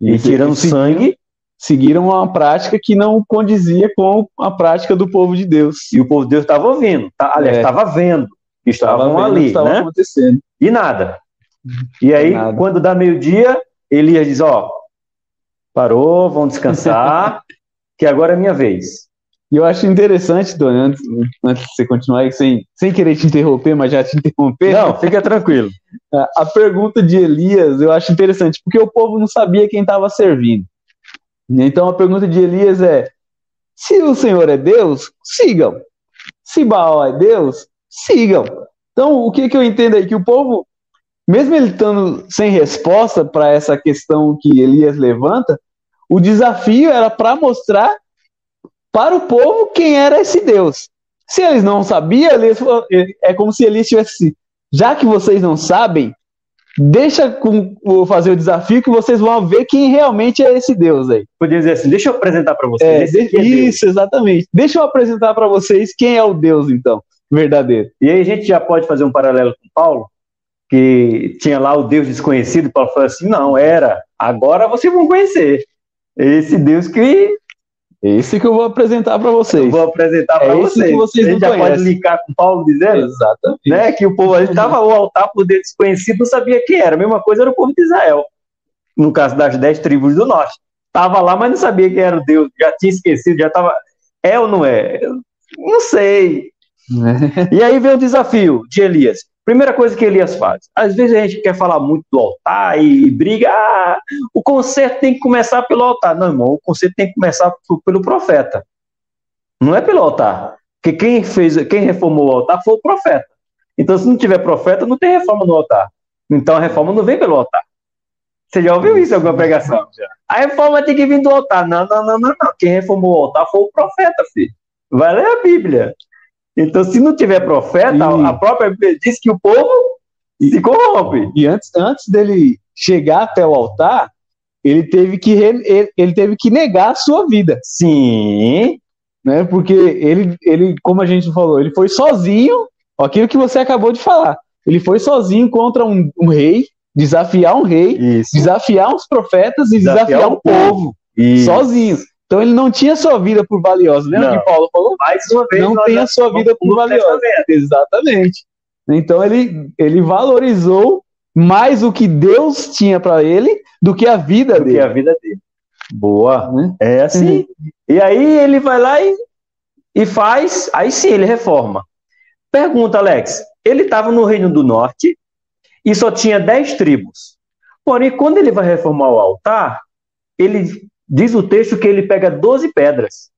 E, e tirando sangue. Seguiram uma prática que não condizia com a prática do povo de Deus. E o povo de Deus estava ouvindo, tá, aliás, estava é. vendo. Estavam ali, estava né? acontecendo. E nada. E aí, nada. quando dá meio-dia, Elias diz: Ó, parou, vão descansar, que agora é minha vez. E eu acho interessante, Tony, antes, antes de você continuar sem, sem querer te interromper, mas já te interromper. Não, fica tranquilo. A pergunta de Elias eu acho interessante, porque o povo não sabia quem estava servindo. Então a pergunta de Elias é: se o Senhor é Deus, sigam. Se Baal é Deus, sigam. Então o que, que eu entendo aí? Que o povo, mesmo ele estando sem resposta para essa questão que Elias levanta, o desafio era para mostrar para o povo quem era esse Deus. Se eles não sabiam, eles, é como se eles tivessem, já que vocês não sabem, deixa com, fazer o desafio que vocês vão ver quem realmente é esse Deus aí. Podia dizer assim, deixa eu apresentar para vocês. É, é isso, exatamente. Deixa eu apresentar para vocês quem é o Deus, então, verdadeiro. E aí a gente já pode fazer um paralelo com Paulo, que tinha lá o Deus desconhecido, Paulo falou assim, não, era, agora vocês vão conhecer. Esse Deus que esse que eu vou apresentar para vocês. Eu vou apresentar para é vocês. Que vocês gente já conhecem. pode linkar com Paulo dizendo Exatamente. Né, que o povo estava o altar por Deus desconhecido, não sabia quem era. A mesma coisa era o povo de Israel. No caso das dez tribos do norte. Estava lá, mas não sabia quem era o Deus. Já tinha esquecido, já estava. É ou não é? Não sei. e aí vem o desafio de Elias. Primeira coisa que Elias faz. Às vezes a gente quer falar muito do altar e briga. Ah, o concerto tem que começar pelo altar. Não, irmão, o concerto tem que começar pelo profeta. Não é pelo altar. Porque quem fez, quem reformou o altar foi o profeta. Então, se não tiver profeta, não tem reforma no altar. Então a reforma não vem pelo altar. Você já ouviu isso em alguma pregação? A reforma tem que vir do altar. Não, não, não, não, não. Quem reformou o altar foi o profeta, filho. Vai ler a Bíblia. Então, se não tiver profeta, e... a própria Bíblia diz que o povo se corrompe. E antes, antes dele chegar até o altar, ele teve que, ele, ele teve que negar a sua vida. Sim. Né? Porque ele, ele, como a gente falou, ele foi sozinho, aquilo que você acabou de falar. Ele foi sozinho contra um, um rei, desafiar um rei, Isso. desafiar uns profetas e desafiar, desafiar o povo. Isso. Sozinho. Então ele não tinha sua vida por valiosa. Lembra não. que Paulo falou? Mais uma vez, não tem a sua vida por valiosa. Exatamente. Então ele, ele valorizou mais o que Deus tinha para ele do que a vida do dele. Que a vida dele. Boa. Né? É assim. Uhum. E aí ele vai lá e, e faz, aí sim ele reforma. Pergunta, Alex. Ele estava no Reino do Norte e só tinha dez tribos. Porém, quando ele vai reformar o altar, ele Diz o texto que ele pega 12 pedras.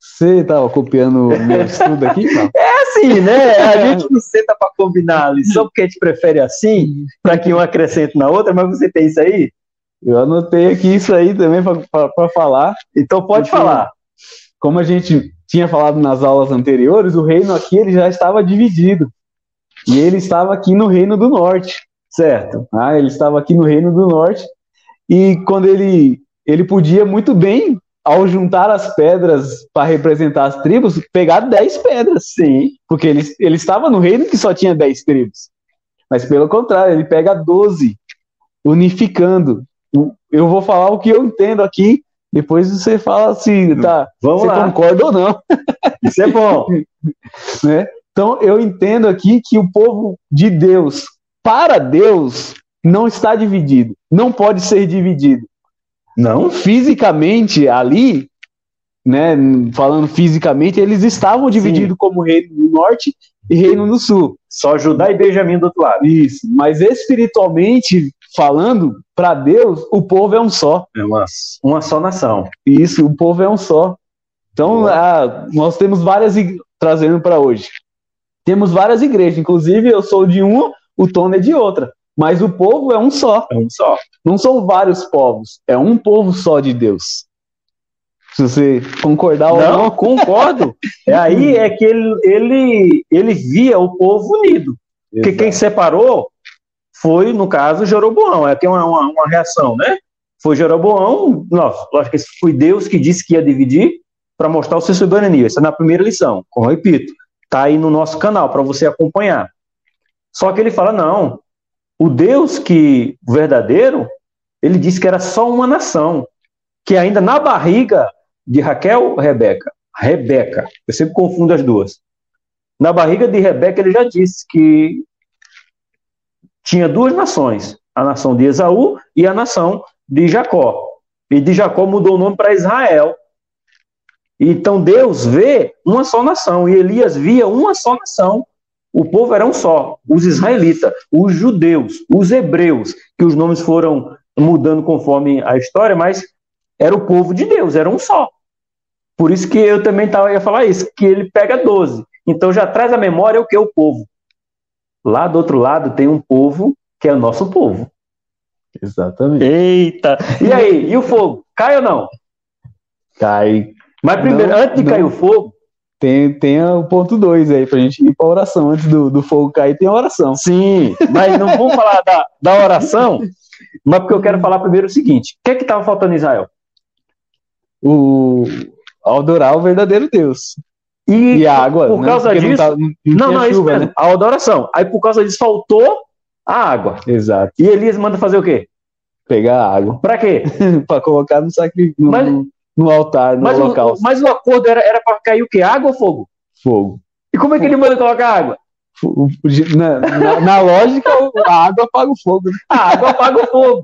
Você estava copiando o meu estudo aqui? Não? É assim, né? A gente não senta para combinar ali só porque a gente prefere assim, para que um acrescente na outra, mas você tem isso aí? Eu anotei aqui isso aí também para falar. Então pode porque, falar. Como a gente tinha falado nas aulas anteriores, o reino aqui ele já estava dividido. E ele estava aqui no reino do norte, certo? Ah, ele estava aqui no reino do norte. E quando ele ele podia muito bem, ao juntar as pedras para representar as tribos, pegar 10 pedras. Sim. Porque ele, ele estava no reino que só tinha 10 tribos. Mas pelo contrário, ele pega 12, unificando. Eu vou falar o que eu entendo aqui, depois você fala se tá, Vamos você lá. concorda ou não. Isso é bom. né? Então eu entendo aqui que o povo de Deus, para Deus, não está dividido, não pode ser dividido. Não, fisicamente ali, né, falando fisicamente, eles estavam divididos Sim. como reino do norte e reino do sul. Só Judá e Benjamim do outro lado. Isso, mas espiritualmente falando, para Deus, o povo é um só. É uma, uma só nação. Isso, o povo é um só. Então, a, nós temos várias trazendo para hoje. temos várias igrejas, inclusive eu sou de uma, o Tony é de outra. Mas o povo é um só. É um só. Não são vários povos, é um povo só de Deus. Se você concordar ou não. Não, concordo. é aí é que ele, ele, ele via o povo unido. Exato. Porque quem separou foi, no caso, Jeroboão. É que é uma, uma, uma reação, né? Foi Jeroboão, nossa, lógico que foi Deus que disse que ia dividir para mostrar o seu soberania. Essa é na primeira lição, como eu repito. Está aí no nosso canal para você acompanhar. Só que ele fala: não, o Deus que verdadeiro, ele disse que era só uma nação, que ainda na barriga de Raquel, Rebeca, Rebeca, eu sempre confundo as duas. Na barriga de Rebeca ele já disse que tinha duas nações, a nação de Esaú e a nação de Jacó. E de Jacó mudou o nome para Israel. Então Deus vê uma só nação e Elias via uma só nação. O povo era um só, os israelitas, os judeus, os hebreus, que os nomes foram mudando conforme a história, mas era o povo de Deus, era um só. Por isso que eu também tava, ia falar isso, que ele pega 12. Então já traz a memória o que é o povo. Lá do outro lado tem um povo que é o nosso povo. Exatamente. Eita! E aí, e o fogo? Cai ou não? Cai. Mas primeiro, não, antes de não. cair o fogo. Tem, tem o ponto 2 aí, pra gente ir pra oração. Antes do, do fogo cair, tem a oração. Sim, mas não vamos falar da, da oração, mas porque eu quero falar primeiro o seguinte: o que é que estava faltando em Israel? O adorar o verdadeiro Deus. E, e a água. Por né? causa disso. Não, tá, não, não, não é isso mesmo. Né? A adoração. Aí por causa disso faltou a água. Exato. E Elias manda fazer o quê? Pegar a água. Para quê? para colocar no sacrifício. No, no, altar, no mas local. O, mas o acordo era, era para cair o quê? Água ou fogo? Fogo. E como é que ele manda colocar água? Na, na, na, lógica, a água apaga o fogo. Né? A água apaga o fogo.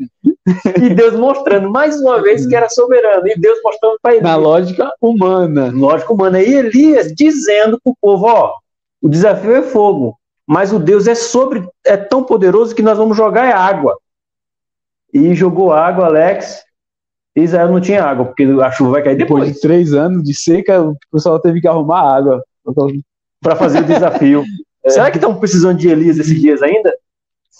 E Deus mostrando mais uma vez que era soberano. E Deus mostrando para ele. Na lógica humana. Lógica humana. E Elias dizendo para o povo: ó, o desafio é fogo. Mas o Deus é sobre, é tão poderoso que nós vamos jogar é água. E jogou água, Alex. Israel não tinha água, porque a chuva vai cair depois. Depois de três anos de seca, o pessoal teve que arrumar água. Para fazer o desafio. É. Será que estão precisando de Elias esses dias ainda?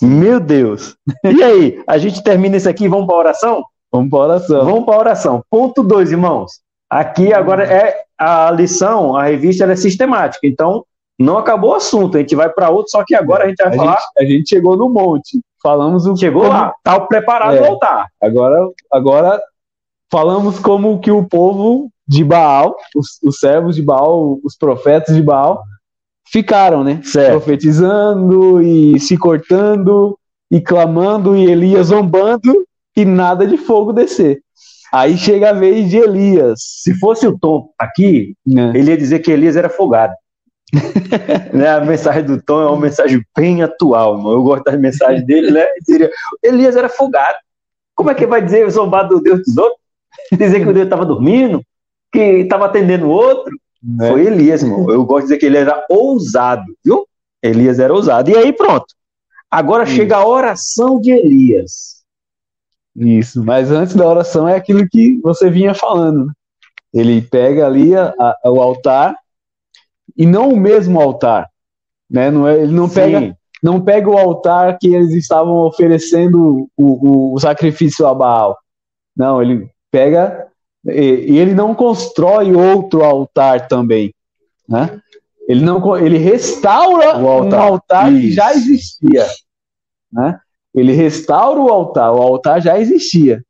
Meu Deus. E aí, a gente termina isso aqui e vamos para oração? Vamos para oração. Vamos para oração. Ponto 2, irmãos. Aqui agora é a lição, a revista é sistemática. Então, não acabou o assunto. A gente vai para outro, só que agora a gente vai a falar. Gente, a gente chegou no monte. Falamos o. Chegou como... lá, tá preparado é. voltar. Agora, agora falamos como que o povo de Baal, os, os servos de Baal, os profetas de Baal, ficaram, né? Certo. Profetizando e se cortando e clamando e Elias zombando e nada de fogo descer. Aí chega a vez de Elias. Se fosse o Tom aqui, é. ele ia dizer que Elias era folgado. né? A mensagem do Tom é uma mensagem bem atual. Eu gosto das mensagens dele, né? Seria, Elias era folgado. Como é que vai dizer zombar do Deus dos outros? Dizer que o Deus estava dormindo, que estava atendendo o outro. Né? Foi Elias, irmão. Eu gosto de dizer que ele era ousado, viu? Elias era ousado. E aí, pronto. Agora Isso. chega a oração de Elias. Isso, mas antes da oração é aquilo que você vinha falando. Né? Ele pega ali a, a, o altar e não o mesmo altar, né? Não é, ele não pega, não pega o altar que eles estavam oferecendo o, o, o sacrifício a Baal. Não, ele pega e, ele não constrói outro altar também, né? Ele não ele restaura altar. um altar Isso. que já existia, né? Ele restaura o altar, o altar já existia,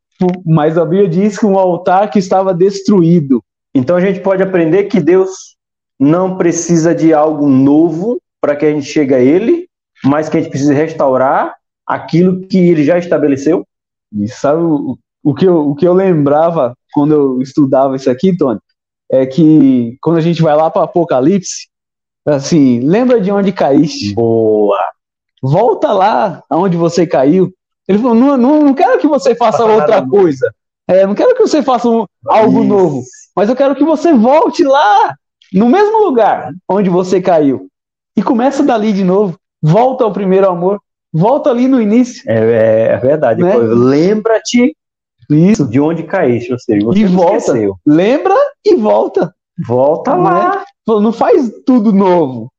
mas a Bíblia diz que um altar que estava destruído. Então a gente pode aprender que Deus não precisa de algo novo para que a gente chegue a Ele, mas que a gente precisa restaurar aquilo que Ele já estabeleceu. E sabe o, o, que, eu, o que eu lembrava quando eu estudava isso aqui, Tony, é que quando a gente vai lá para Apocalipse, assim, lembra de onde caíste? Boa! Volta lá aonde você caiu. Ele falou: não, não, não quero que você faça outra coisa. É, não quero que você faça um, algo Isso. novo. Mas eu quero que você volte lá, no mesmo lugar onde você caiu. E começa dali de novo. Volta ao primeiro amor. Volta ali no início. É, é, é verdade. Né? Lembra-te isso. De onde caíste, ou seja, você e volta. Esqueceu. Lembra e volta. Volta lá. Né? Não faz tudo novo.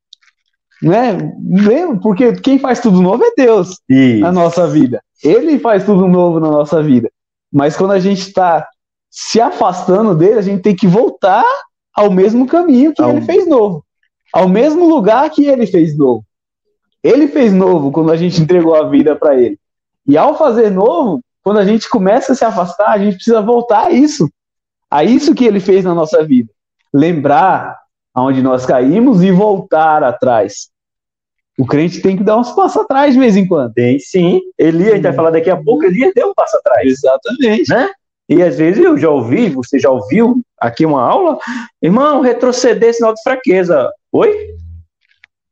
Né? Lembra? Porque quem faz tudo novo é Deus Isso. na nossa vida. Ele faz tudo novo na nossa vida. Mas quando a gente está se afastando dele, a gente tem que voltar ao mesmo caminho que Ao- ele fez novo. Ao mesmo lugar que ele fez novo. Ele fez novo quando a gente entregou a vida para ele. E ao fazer novo, quando a gente começa a se afastar, a gente precisa voltar a isso. A isso que ele fez na nossa vida. Lembrar aonde nós caímos e voltar atrás. O crente tem que dar uns passos atrás de vez em quando. Tem sim. Elias, a gente vai falar daqui a pouco, Elias deu um passo atrás. Exatamente. né? E às vezes eu já ouvi, você já ouviu aqui uma aula, irmão, retroceder é sinal de fraqueza. Oi?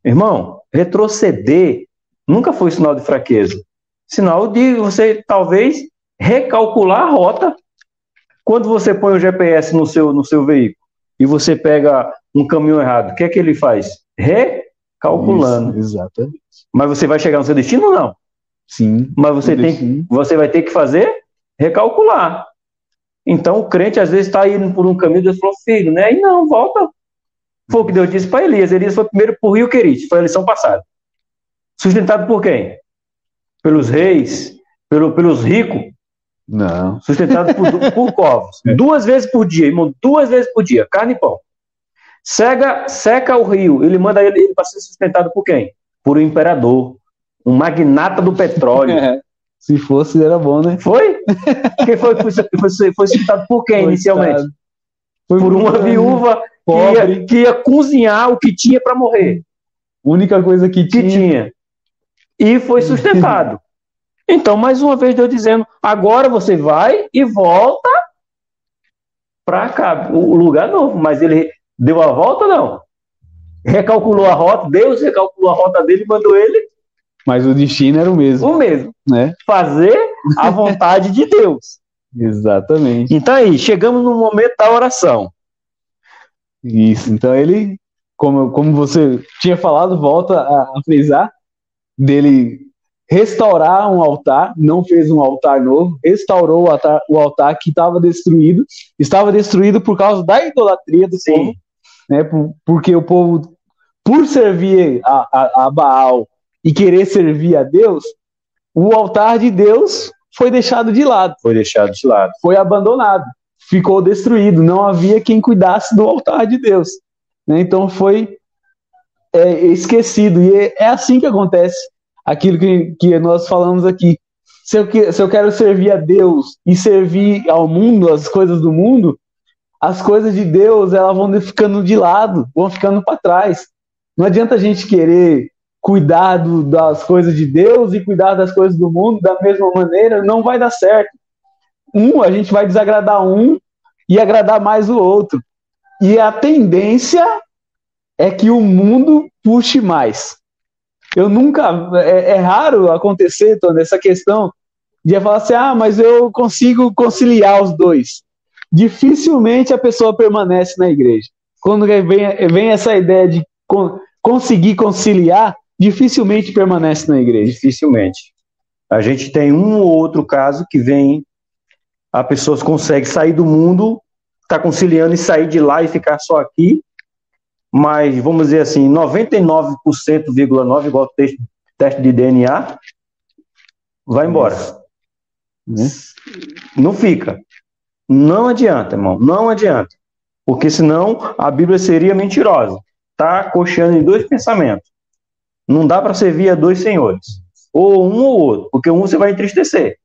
Irmão, retroceder nunca foi sinal de fraqueza. Sinal de você talvez recalcular a rota. Quando você põe o GPS no seu, no seu veículo e você pega um caminho errado, o que é que ele faz? Recalculando. Isso, exatamente. Mas você vai chegar no seu destino ou não? Sim. Mas você, tem, você vai ter que fazer recalcular. Então o crente às vezes está indo por um caminho, Deus falou, filho, né? E não, volta. Foi o que Deus disse para Elias. Elias foi primeiro por Rio Querite, foi a lição passada. Sustentado por quem? Pelos reis, pelo, pelos ricos, Não. sustentado por, por povos. Duas vezes por dia, irmão, duas vezes por dia, carne e pão. Cega, seca o rio, ele manda ele, ele para ser sustentado por quem? Por um imperador, um magnata do petróleo. É. Se fosse, era bom, né? Foi? Quem foi, foi, foi, foi citado por quem inicialmente? Foi Por uma viúva que pobre. ia, que ia cozinhar o que tinha para morrer. Única coisa que Que tinha. tinha. E foi sustentado. Então, mais uma vez, Deus dizendo: agora você vai e volta para cá, o lugar novo. Mas ele deu a volta, não. Recalculou a rota, Deus recalculou a rota dele e mandou ele Mas o destino era o mesmo, o mesmo. né? Fazer a vontade de Deus. Exatamente. Então aí, chegamos no momento da oração. Isso. Então ele, como, como você tinha falado, volta a, a frisar, dele restaurar um altar, não fez um altar novo, restaurou o altar, o altar que estava destruído, estava destruído por causa da idolatria do povo, né? Por- porque o povo, por servir a, a, a Baal e querer servir a Deus, o altar de Deus foi deixado de lado Foi deixado de lado. foi abandonado, ficou destruído, não havia quem cuidasse do altar de Deus. né? Então foi é, esquecido. E é, é assim que acontece aquilo que, que nós falamos aqui. Se eu, se eu quero servir a Deus e servir ao mundo, as coisas do mundo, as coisas de Deus elas vão ficando de lado, vão ficando para trás. Não adianta a gente querer cuidar do- das coisas de Deus e cuidar das coisas do mundo da mesma maneira, não vai dar certo um, a gente vai desagradar um e agradar mais o outro. E a tendência é que o mundo puxe mais. Eu nunca. É, é raro acontecer, Tony, essa questão de falar assim: ah, mas eu consigo conciliar os dois. Dificilmente a pessoa permanece na igreja. Quando vem, vem essa ideia de con- conseguir conciliar, dificilmente permanece na igreja. Dificilmente. A gente tem um ou outro caso que vem, a pessoa consegue sair do mundo, está conciliando e sair de lá e ficar só aqui, mas vamos dizer assim, 99,9, igual o teste, teste de DNA, vai embora. Né? Não fica. Não adianta, irmão, não adianta. Porque senão a Bíblia seria mentirosa. Está coxando em dois pensamentos. Não dá para servir a dois senhores. Ou um ou outro, porque um você vai entristecer.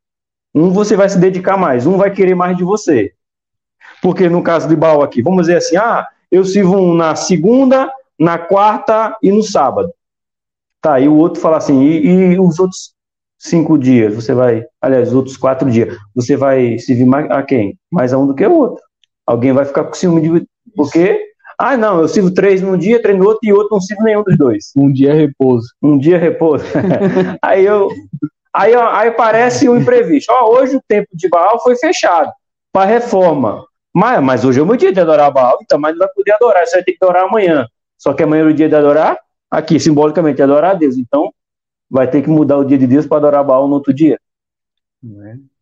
Um você vai se dedicar mais, um vai querer mais de você. Porque no caso de Baal aqui, vamos dizer assim: ah, eu sirvo um na segunda, na quarta e no sábado. Tá, e o outro fala assim: e, e os outros cinco dias? Você vai, aliás, os outros quatro dias, você vai servir mais a quem? Mais a um do que o outro. Alguém vai ficar com ciúme de. Porque, ah, não, eu sirvo três num dia, três no outro e outro não sirvo nenhum dos dois. Um dia repouso. Um dia repouso. aí eu. Aí, aí parece um imprevisto. Ó, hoje o tempo de Baal foi fechado para reforma. Mas, mas hoje é o meu dia de adorar Baal, então mas não vai poder adorar, você vai ter que adorar amanhã. Só que amanhã é o dia de adorar, aqui, simbolicamente, adorar a Deus. Então, vai ter que mudar o dia de Deus para adorar Baal no outro dia.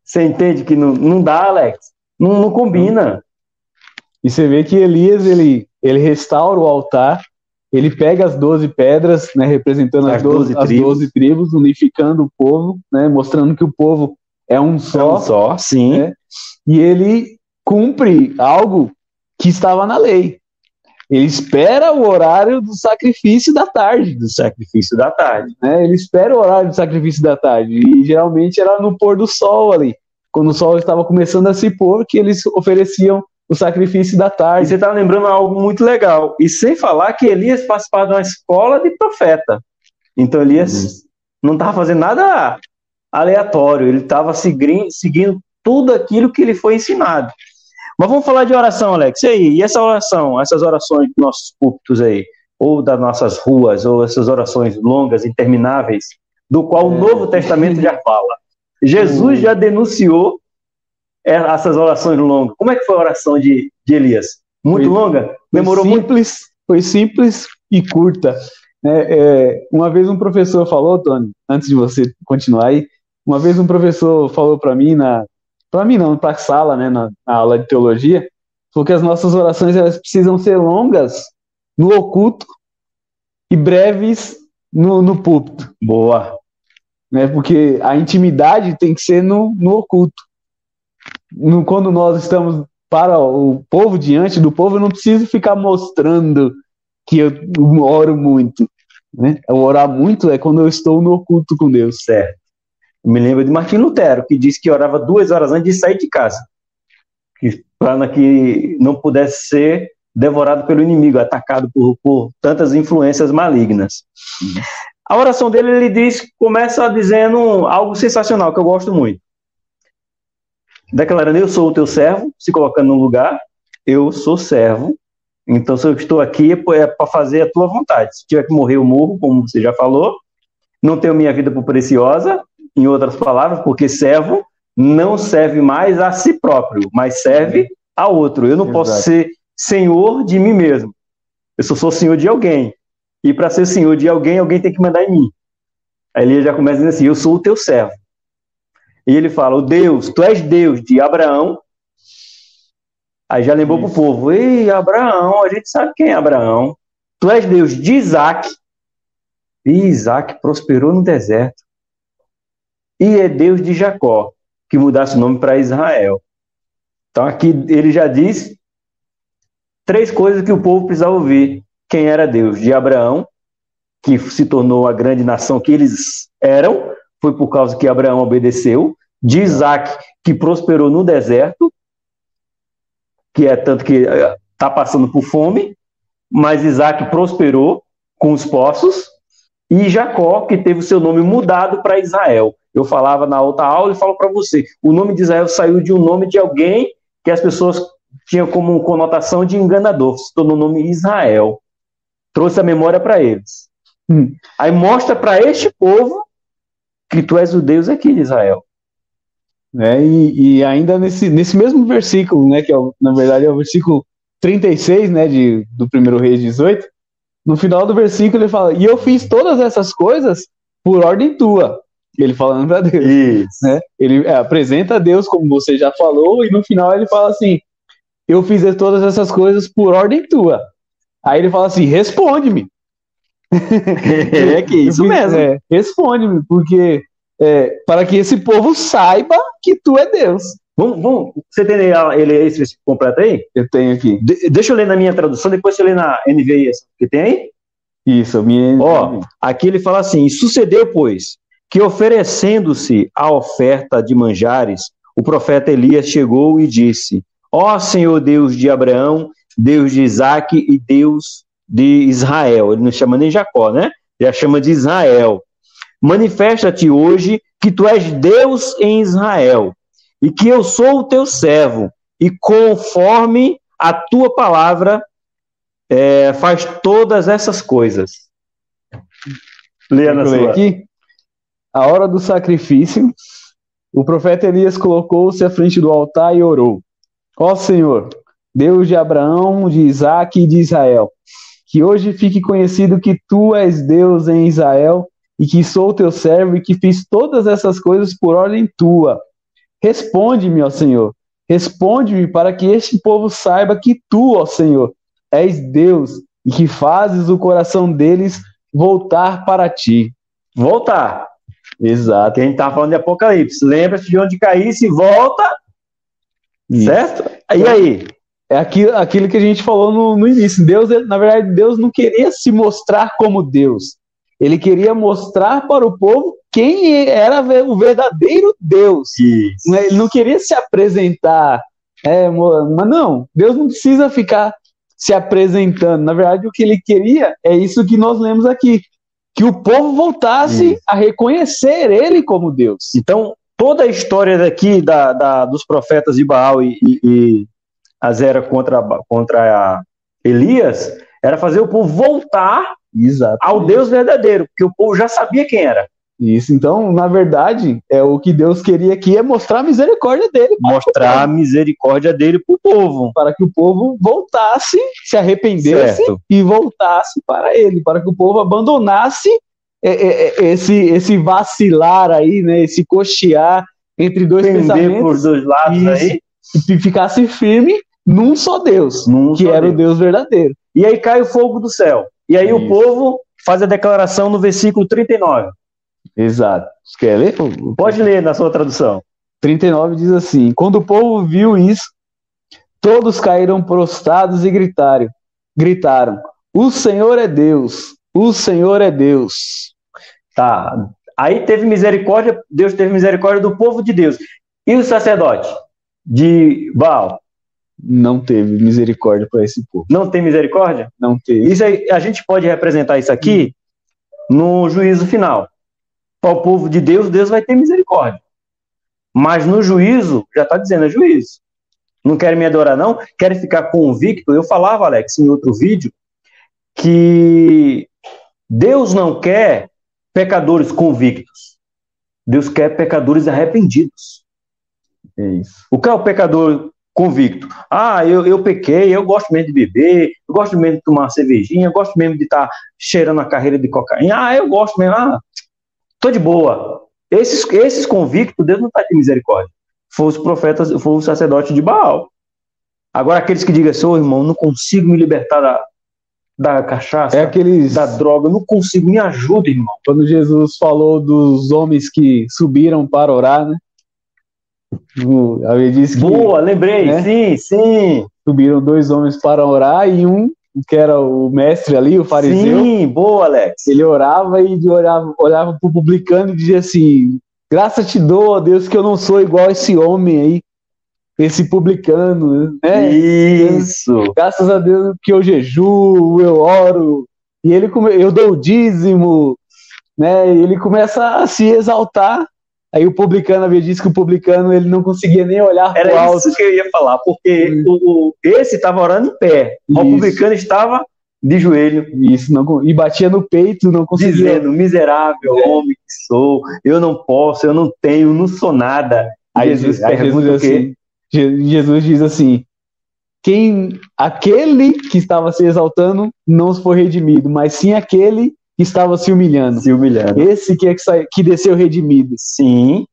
Você entende que não, não dá, Alex? Não, não combina. E você vê que Elias ele, ele restaura o altar ele pega as 12 pedras, né, representando as, as 12, 12 as 12 tribos, unificando o povo, né, mostrando que o povo é um só. É um só, sim. Né, e ele cumpre algo que estava na lei. Ele espera o horário do sacrifício da tarde. Do sacrifício da tarde. Né? Ele espera o horário do sacrifício da tarde. E geralmente era no pôr do sol ali. Quando o sol estava começando a se pôr, que eles ofereciam o sacrifício da tarde. E você está lembrando algo muito legal. E sem falar que Elias participava de uma escola de profeta. Então Elias uhum. não estava fazendo nada aleatório, ele estava seguindo, seguindo tudo aquilo que ele foi ensinado. Mas vamos falar de oração, Alex. E aí, e essa oração, essas orações dos nossos púlpitos aí, ou das nossas ruas, ou essas orações longas, intermináveis, do qual é. o Novo Testamento já fala. Jesus já denunciou é, essas orações longas. Como é que foi a oração de, de Elias? Muito foi, longa? Demorou foi simples, muito? Foi simples e curta. É, é, uma vez um professor falou, Tony, antes de você continuar aí, uma vez um professor falou para mim, na, para mim não, para a sala, né, na, na, aula de teologia, falou que as nossas orações elas precisam ser longas no oculto e breves no, no púlpito. Boa. Né, porque a intimidade tem que ser no, no oculto no, quando nós estamos para o povo, diante do povo, eu não preciso ficar mostrando que eu oro muito. Né? Eu orar muito é quando eu estou no oculto com Deus. Certo. Me lembro de Martim Lutero, que disse que orava duas horas antes de sair de casa, para que não pudesse ser devorado pelo inimigo, atacado por, por tantas influências malignas. A oração dele, ele diz, começa dizendo algo sensacional, que eu gosto muito declarando: Eu sou o teu servo, se colocando no lugar, eu sou servo. Então, se eu estou aqui, é para fazer a tua vontade. Se tiver que morrer, eu morro, como você já falou. Não tenho minha vida por preciosa, em outras palavras, porque servo não serve mais a si próprio, mas serve a outro. Eu não Exato. posso ser senhor de mim mesmo. Eu só sou senhor de alguém. E para ser senhor de alguém, alguém tem que mandar em mim. Aí ele já começa dizendo assim: Eu sou o teu servo. E ele fala: O Deus, tu és Deus de Abraão. Aí já lembrou para o povo: Ei, Abraão, a gente sabe quem é Abraão. Tu és Deus de Isaac. E Isaac prosperou no deserto. E é Deus de Jacó, que mudasse o nome para Israel. Então aqui ele já diz três coisas que o povo precisava ouvir. Quem era Deus? De Abraão, que se tornou a grande nação que eles eram, foi por causa que Abraão obedeceu de Isaac, que prosperou no deserto, que é tanto que está eh, passando por fome, mas Isaac prosperou com os poços, e Jacó, que teve o seu nome mudado para Israel. Eu falava na outra aula e falo para você: o nome de Israel saiu de um nome de alguém que as pessoas tinham como conotação de enganador, se tornou o nome Israel. Trouxe a memória para eles. Hum. Aí mostra para este povo que tu és o Deus aqui de Israel. Né? E, e, ainda nesse, nesse mesmo versículo, né, que é, na verdade é o versículo 36 né, de, do primeiro Reis 18, no final do versículo ele fala: E eu fiz todas essas coisas por ordem tua. Ele falando para Deus. Isso. Né? Ele é, apresenta a Deus, como você já falou, e no final ele fala assim: Eu fiz todas essas coisas por ordem tua. Aí ele fala assim: Responde-me. é que isso mesmo. É, Responde-me, porque é, para que esse povo saiba que tu é Deus. Vamos, vamos, você tem ele esse completo aí? Eu tenho aqui. De, deixa eu ler na minha tradução, depois você lê na NVI que tem aí? Isso, minha. Ó, aqui ele fala assim: sucedeu, pois, que oferecendo-se a oferta de manjares, o profeta Elias chegou e disse: Ó Senhor Deus de Abraão, Deus de Isaac e Deus de Israel. Ele não chama nem Jacó, né? Já chama de Israel. Manifesta-te hoje que tu és Deus em Israel e que eu sou o teu servo e conforme a tua palavra é, faz todas essas coisas. Leia na sua. aqui. A hora do sacrifício, o profeta Elias colocou-se à frente do altar e orou: Ó Senhor, Deus de Abraão, de Isaac e de Israel, que hoje fique conhecido que tu és Deus em Israel e que sou teu servo e que fiz todas essas coisas por ordem tua. Responde-me, ó Senhor, responde-me para que este povo saiba que tu, ó Senhor, és Deus e que fazes o coração deles voltar para ti. Voltar. Exato. Quem está falando de Apocalipse, lembra-se de onde caísse e volta. Isso. Certo? E aí? É aquilo, aquilo que a gente falou no, no início. Deus, na verdade, Deus não queria se mostrar como Deus. Ele queria mostrar para o povo quem era o verdadeiro Deus. Isso. Ele não queria se apresentar. É, mas não, Deus não precisa ficar se apresentando. Na verdade, o que ele queria é isso que nós lemos aqui: que o povo voltasse isso. a reconhecer ele como Deus. Então, toda a história daqui da, da dos profetas de Baal e, e, e Azera contra, contra Elias era fazer o povo voltar Exatamente. ao Deus verdadeiro, porque o povo já sabia quem era. Isso, então, na verdade, é o que Deus queria aqui é mostrar a misericórdia dele. Mostrar a misericórdia dele para o povo. Para que o povo voltasse, se arrependesse certo. e voltasse para ele, para que o povo abandonasse é, é, é, esse, esse vacilar aí, né, esse cochear entre dois Pender pensamentos. por dois lados isso, aí. E ficasse firme num só Deus, num que só era Deus. o Deus verdadeiro. E aí cai o fogo do céu. E aí Isso. o povo faz a declaração no versículo 39. Exato. Você quer ler? Pode ler na sua tradução. 39 diz assim: Quando o povo viu isso, todos caíram prostrados e gritaram: gritaram: O Senhor é Deus, o Senhor é Deus. Tá. Aí teve misericórdia, Deus teve misericórdia do povo de Deus. E o sacerdote de Baal? não teve misericórdia para esse povo. Não tem misericórdia? Não teve. Isso aí, a gente pode representar isso aqui no juízo final. Para o povo de Deus, Deus vai ter misericórdia. Mas no juízo, já está dizendo, é juízo. Não querem me adorar, não? Querem ficar convicto? Eu falava, Alex, em outro vídeo, que Deus não quer pecadores convictos. Deus quer pecadores arrependidos. É isso. O que é o pecador convicto. Ah, eu, eu pequei, eu gosto mesmo de beber, eu gosto mesmo de tomar cervejinha, eu gosto mesmo de estar tá cheirando a carreira de cocaína. Ah, eu gosto mesmo, ah, tô de boa. Esses, esses convictos, Deus não está de misericórdia. Foi os profetas, foi o sacerdote de Baal. Agora, aqueles que digam assim, oh, irmão, não consigo me libertar da, da cachaça, é aqueles... da droga, não consigo, me ajuda, irmão. Quando Jesus falou dos homens que subiram para orar, né? disse que, Boa, lembrei, né? sim, sim. Subiram dois homens para orar e um, que era o mestre ali, o fariseu. Sim, boa, Alex. Ele orava e olhava, olhava para o publicano e dizia assim: Graças te dou, ó Deus, que eu não sou igual esse homem aí, esse publicano, né? Isso. Graças a Deus que eu jejuo, eu oro, e ele eu dou o dízimo, né? E ele começa a se exaltar Aí o publicano havia dito que o publicano ele não conseguia nem olhar para o alto. Era isso que eu ia falar, porque hum. o, o, esse estava orando em pé, isso. o publicano estava de joelho. Isso, não, e batia no peito, não conseguia. Dizendo, miserável é. homem que sou, eu não posso, eu não tenho, não sou nada. Aí Jesus, aí Jesus, diz assim, Jesus diz assim, quem, aquele que estava se exaltando não foi redimido, mas sim aquele que estava se humilhando. Se humilhando. Esse que, é que, que desceu redimido. Sim.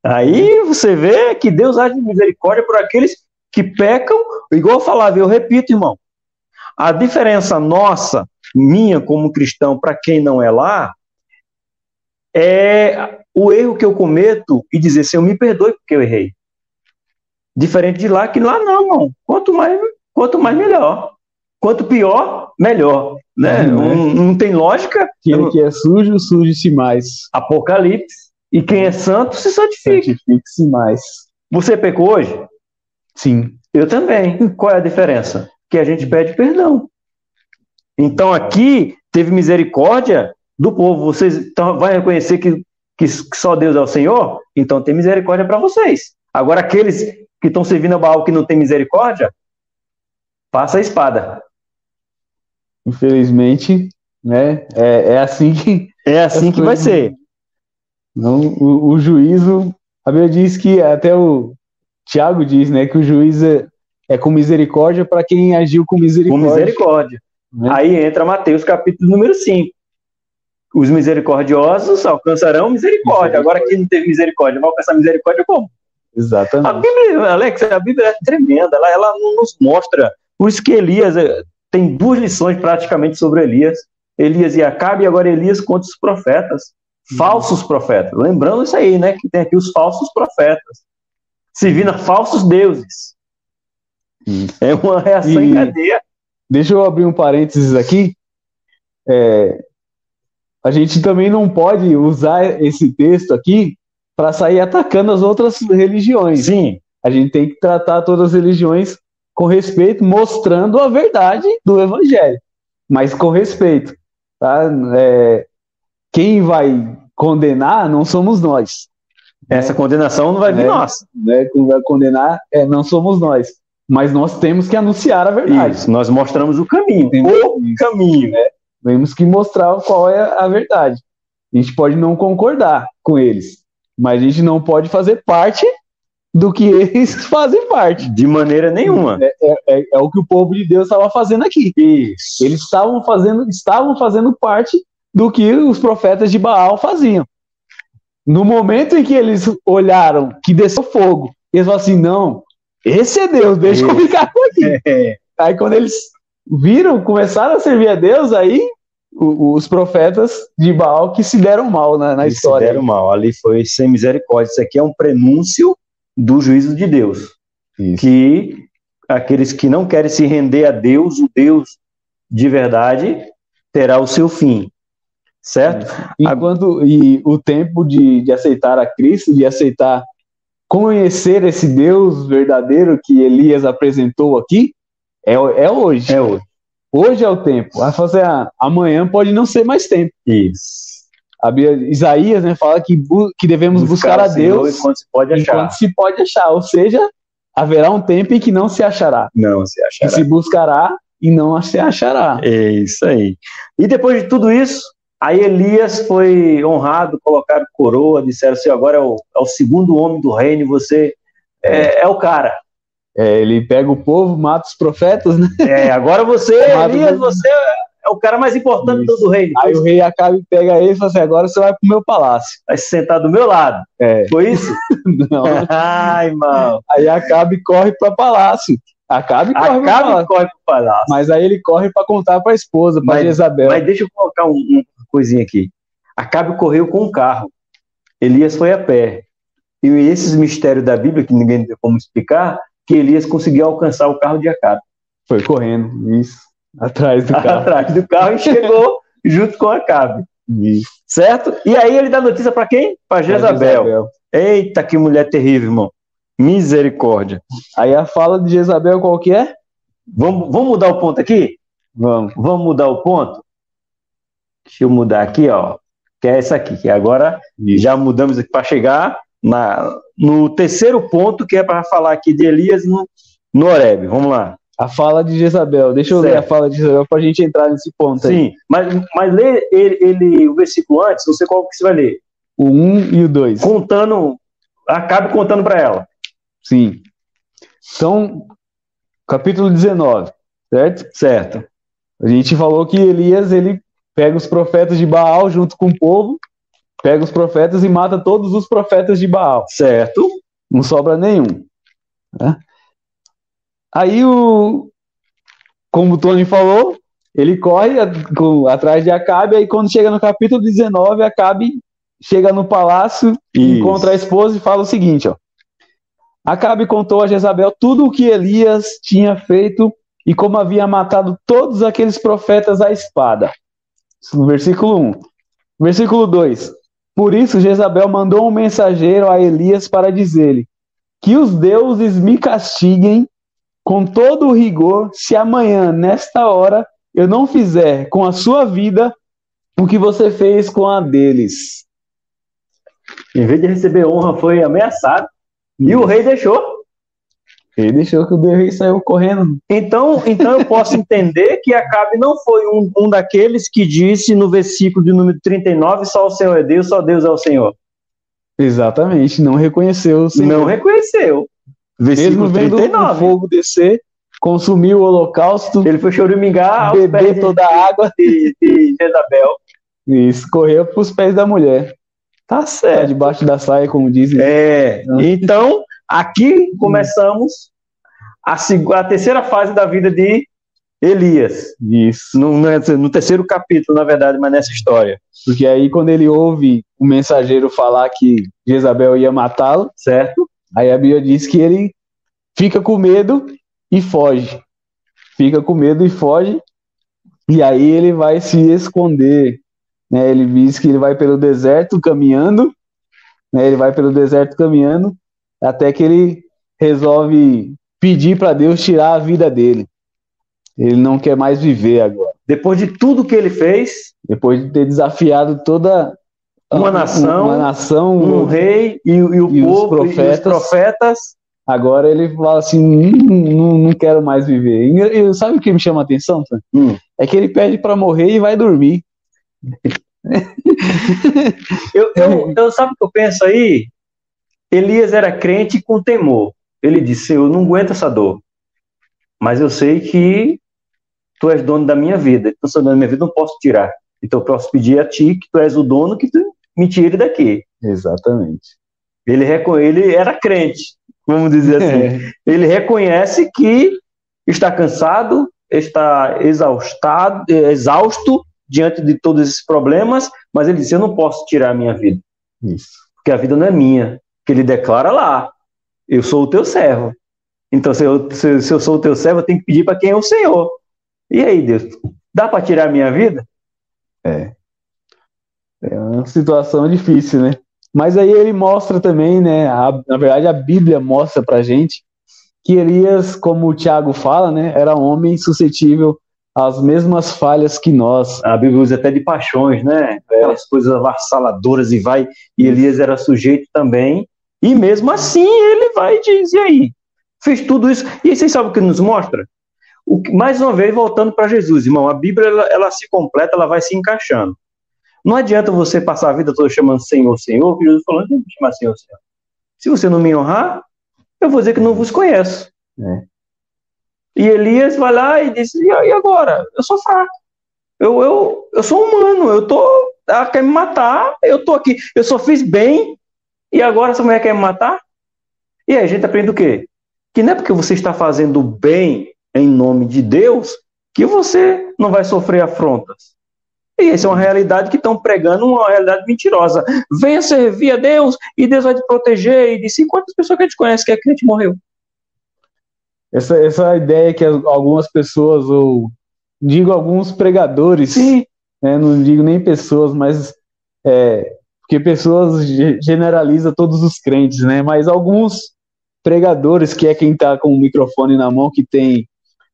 Aí você vê que Deus age de misericórdia por aqueles que pecam, igual eu falava, eu repito, irmão. A diferença nossa, minha como cristão, para quem não é lá, é o erro que eu cometo e dizer, Senhor, me perdoe porque eu errei. Diferente de lá, que lá não, irmão. Quanto mais, quanto mais melhor. Quanto pior, melhor. Né? Não, não tem lógica. Quem que é sujo, suje-se mais. Apocalipse. E quem é santo, se santifique. Santifique-se mais. Você pecou hoje? Sim. Eu também. Qual é a diferença? Que a gente pede perdão. Então aqui teve misericórdia do povo. Vocês então, vai reconhecer que, que só Deus é o Senhor? Então tem misericórdia para vocês. Agora aqueles que estão servindo a Baal que não tem misericórdia, passa a espada. Infelizmente, né? É, é assim que é assim que vai ser. Não, o, o, juízo, a Bíblia diz que até o Tiago diz, né, que o juízo é, é com misericórdia para quem agiu com misericórdia. Com misericórdia. Né? Aí entra Mateus capítulo número 5. Os misericordiosos alcançarão misericórdia. Agora quem não teve misericórdia vai alcançar misericórdia como? Exatamente. A Bíblia, Alex, a Bíblia é tremenda. Ela, ela nos mostra por isso que Elias tem duas lições praticamente sobre Elias. Elias e Acabe, e agora Elias contra os profetas, falsos profetas. Lembrando isso aí, né? Que tem aqui os falsos profetas. Servindo a falsos deuses. Isso. É uma reação e em cadeia. Deixa eu abrir um parênteses aqui. É, a gente também não pode usar esse texto aqui para sair atacando as outras religiões. Sim. A gente tem que tratar todas as religiões com respeito, mostrando a verdade do evangelho, mas com respeito. Tá? É, quem vai condenar não somos nós. Essa condenação não vai vir é, nós. Né? Quem vai condenar é, não somos nós. Mas nós temos que anunciar a verdade. Isso, nós mostramos o caminho. o isso, caminho. Né? Temos que mostrar qual é a verdade. A gente pode não concordar com eles, mas a gente não pode fazer parte do que eles fazem parte. De maneira nenhuma. É, é, é, é o que o povo de Deus estava fazendo aqui. Isso. Eles estavam fazendo, estavam fazendo parte do que os profetas de Baal faziam. No momento em que eles olharam que desceu fogo, eles falaram assim: não, esse é Deus, deixa eu ficar aqui. É. Aí quando eles viram, começaram a servir a Deus, aí os profetas de Baal que se deram mal na, na história. Se deram mal, ali foi sem misericórdia. Isso aqui é um prenúncio do juízo de Deus. Isso. Que aqueles que não querem se render a Deus, o Deus de verdade, terá o seu fim. Certo? Enquanto e o tempo de, de aceitar a Cristo, de aceitar conhecer esse Deus verdadeiro que Elias apresentou aqui, é, é hoje. É hoje. Hoje é o tempo. Vai fazer ah, amanhã pode não ser mais tempo. Isso. A Isaías né, fala que, que devemos buscar, buscar a Deus enquanto se pode achar. Enquanto se pode achar. Ou seja, haverá um tempo em que não se achará. Não se achará. Que se buscará e não se achará. É isso aí. E depois de tudo isso, aí Elias foi honrado, colocaram coroa, disseram assim: agora é o, é o segundo homem do reino, você é, é o cara. É, ele pega o povo, mata os profetas, né? É, agora você, Elias, você é o cara mais importante do, do reino. Aí o rei acaba e pega ele e fala assim: agora você vai pro meu palácio. Vai se sentar do meu lado. É. Foi isso? Não. Ai, mano. Aí acaba e corre pro palácio. Acabe e corre, Acabe corre pro palácio. Mas aí ele corre para contar pra esposa, pra mas, Isabel. Mas deixa eu colocar um, uma coisinha aqui. Acabe correu com o carro. Elias foi a pé. E esses mistérios da Bíblia, que ninguém tem como explicar, que Elias conseguiu alcançar o carro de Acabe. Foi correndo, isso. Atrás do carro. Atrás do carro e chegou junto com Acabe. Isso. Certo? E aí ele dá notícia para quem? Para Jezabel. Jezabel. Eita, que mulher terrível, irmão. Misericórdia. Aí a fala de Jezabel qual que é? Vamos, vamos mudar o ponto aqui? Vamos. Vamos mudar o ponto? Deixa eu mudar aqui, ó. Que é essa aqui, que agora Isso. já mudamos aqui para chegar na, no terceiro ponto, que é para falar aqui de Elias no, no Oreb. Vamos lá. A fala de Jezabel. Deixa eu certo. ler a fala de Jezabel para a gente entrar nesse ponto aí. Sim, mas, mas lê ele, ele, o versículo antes, não sei qual que você vai ler. O 1 um e o 2. Contando, acabe contando para ela. Sim. Então, capítulo 19, certo? Certo. A gente falou que Elias, ele pega os profetas de Baal junto com o povo, pega os profetas e mata todos os profetas de Baal. Certo. Não sobra nenhum. Né? Aí o. Como o Tony falou, ele corre atrás de Acabe, aí quando chega no capítulo 19, Acabe chega no palácio, Isso. encontra a esposa e fala o seguinte, ó. Acabe contou a Jezabel tudo o que Elias tinha feito e como havia matado todos aqueles profetas à espada. Isso no versículo 1. Versículo 2. Por isso Jezabel mandou um mensageiro a Elias para dizer-lhe: Que os deuses me castiguem com todo o rigor, se amanhã, nesta hora, eu não fizer com a sua vida o que você fez com a deles. Em vez de receber honra, foi ameaçado. E o rei deixou. Ele deixou que o rei saiu correndo. Então, então eu posso entender que Acabe não foi um, um daqueles que disse no versículo de número 39: só o Senhor é Deus, só Deus é o Senhor. Exatamente, não reconheceu o Senhor. Não reconheceu. Versículo Mesmo vendo 39. o fogo descer, consumir o holocausto. Ele foi choramingar beber toda a água de, de Jezabel. E escorreu para os pés da mulher. Tá certo. Tá debaixo da saia, como dizem. É. Então, aqui começamos a, a terceira fase da vida de Elias. Isso. No, no, terceiro capítulo, na verdade, mas nessa história. Porque aí, quando ele ouve o mensageiro falar que Jezabel ia matá-lo, certo? Aí a Bíblia diz que ele fica com medo e foge. Fica com medo e foge. E aí ele vai se esconder. Né? Ele diz que ele vai pelo deserto caminhando. Né? Ele vai pelo deserto caminhando até que ele resolve pedir para Deus tirar a vida dele. Ele não quer mais viver agora. Depois de tudo que ele fez, depois de ter desafiado toda uma nação, uma nação um rei e, e o e povo os profetas, e os profetas. Agora ele fala assim: não, não, quero mais viver. E, sabe o que me chama a atenção? Hum. É que ele pede para morrer e vai dormir. eu, eu, eu, sabe o que eu penso aí? Elias era crente com temor. Ele disse: Eu não aguento essa dor, mas eu sei que tu és dono da minha vida. Então, se dono da minha vida, não posso tirar. Então, eu posso pedir a ti, que tu és o dono, que tu me tire daqui. Exatamente. Ele, ele era crente, vamos dizer assim. É. Ele reconhece que está cansado, está exaustado, exausto diante de todos esses problemas, mas ele diz: Eu não posso tirar a minha vida. Isso. Porque a vida não é minha. Que ele declara lá: Eu sou o teu servo. Então, se eu, se, se eu sou o teu servo, eu tenho que pedir para quem é o Senhor. E aí, Deus, dá para tirar a minha vida? É. É uma situação difícil, né? Mas aí ele mostra também, né? A, na verdade, a Bíblia mostra pra gente que Elias, como o Tiago fala, né? Era um homem suscetível às mesmas falhas que nós. A Bíblia usa até de paixões, né? Aquelas coisas avassaladoras e vai. E Elias era sujeito também. E mesmo assim ele vai e diz: e aí? Fez tudo isso. E vocês sabem o que nos mostra? O, mais uma vez, voltando para Jesus, irmão, a Bíblia ela, ela se completa, ela vai se encaixando. Não adianta você passar a vida toda chamando Senhor, Senhor, que Jesus falou, não chamar Senhor, Senhor. Se você não me honrar, eu vou dizer que não vos conheço. É. E Elias vai lá e diz, e agora? Eu sou fraco. Eu, eu, eu sou humano, eu tô. Ela quer me matar, eu tô aqui. Eu só fiz bem, e agora essa mulher quer me matar? E aí a gente aprende o quê? Que não é porque você está fazendo bem em nome de Deus que você não vai sofrer afrontas. E essa é uma realidade que estão pregando, uma realidade mentirosa. Venha servir a Deus e Deus vai te proteger. E disse: quantas pessoas que a gente conhece que é crente morreu? Essa, essa ideia que algumas pessoas, ou digo alguns pregadores, Sim. Né, não digo nem pessoas, mas é, porque pessoas generaliza todos os crentes, né? Mas alguns pregadores, que é quem está com o microfone na mão, que tem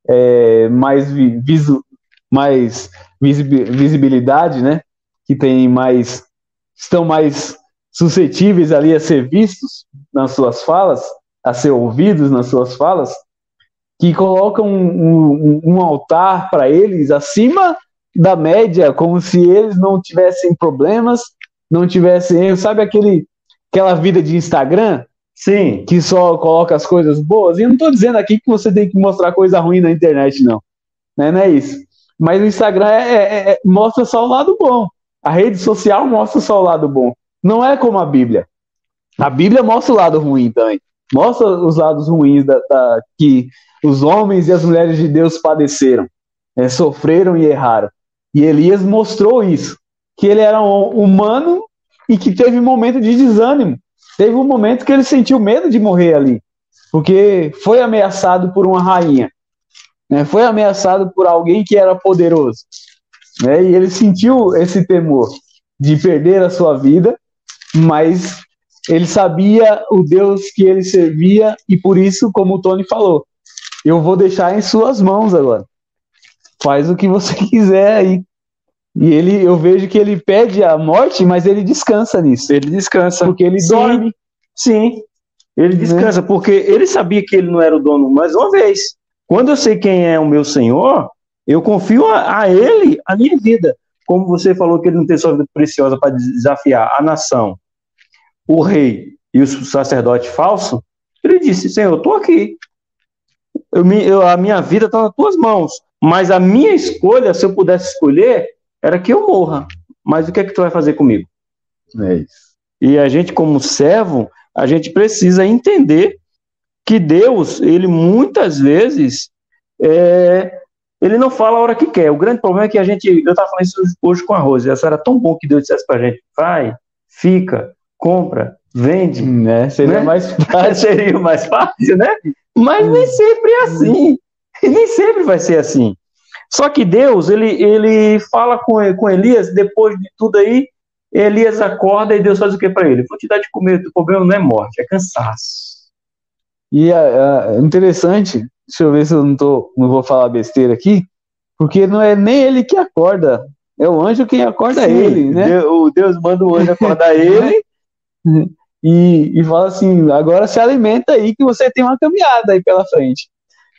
é, mais visu, mais visibilidade, né? Que tem mais estão mais suscetíveis ali a ser vistos nas suas falas, a ser ouvidos nas suas falas, que colocam um, um, um altar para eles acima da média, como se eles não tivessem problemas, não tivessem, sabe aquele aquela vida de Instagram, sim, que só coloca as coisas boas. E eu não estou dizendo aqui que você tem que mostrar coisa ruim na internet, não, né? Não é isso. Mas o Instagram é, é, é, mostra só o lado bom. A rede social mostra só o lado bom. Não é como a Bíblia. A Bíblia mostra o lado ruim também. Mostra os lados ruins da, da que os homens e as mulheres de Deus padeceram, né, sofreram e erraram. E Elias mostrou isso, que ele era um humano e que teve um momento de desânimo. Teve um momento que ele sentiu medo de morrer ali, porque foi ameaçado por uma rainha né, foi ameaçado por alguém que era poderoso. Né, e ele sentiu esse temor de perder a sua vida, mas ele sabia o Deus que ele servia e por isso, como o Tony falou, eu vou deixar em suas mãos agora. Faz o que você quiser aí. E ele, eu vejo que ele pede a morte, mas ele descansa nisso. Ele descansa. Porque ele Sim. dorme. Sim. Ele né? descansa, né? porque ele sabia que ele não era o dono mais uma vez. Quando eu sei quem é o meu Senhor, eu confio a, a Ele a minha vida. Como você falou que ele não tem sua vida preciosa para desafiar a nação, o rei e o sacerdote falso, ele disse: Senhor, eu estou aqui. Eu, eu, a minha vida está nas tuas mãos. Mas a minha escolha, se eu pudesse escolher, era que eu morra. Mas o que é que tu vai fazer comigo? É isso. E a gente, como servo, a gente precisa entender que Deus, ele muitas vezes é, ele não fala a hora que quer. O grande problema é que a gente, eu estava falando isso hoje com a Rose, essa era tão bom que Deus dissesse para a gente, vai, fica, compra, vende. Né? Seria né? mais fácil. Seria mais fácil, né? Mas nem sempre é assim. nem sempre vai ser assim. Só que Deus, ele, ele fala com, com Elias, depois de tudo aí, Elias acorda e Deus faz o que para ele? Vou te dar de comer, o problema não é morte, é cansaço. E é, é interessante, deixa eu ver se eu não, tô, não vou falar besteira aqui, porque não é nem ele que acorda, é o anjo quem acorda Sim, ele, né? Deus, o Deus manda o anjo acordar ele e, e fala assim: agora se alimenta aí que você tem uma caminhada aí pela frente.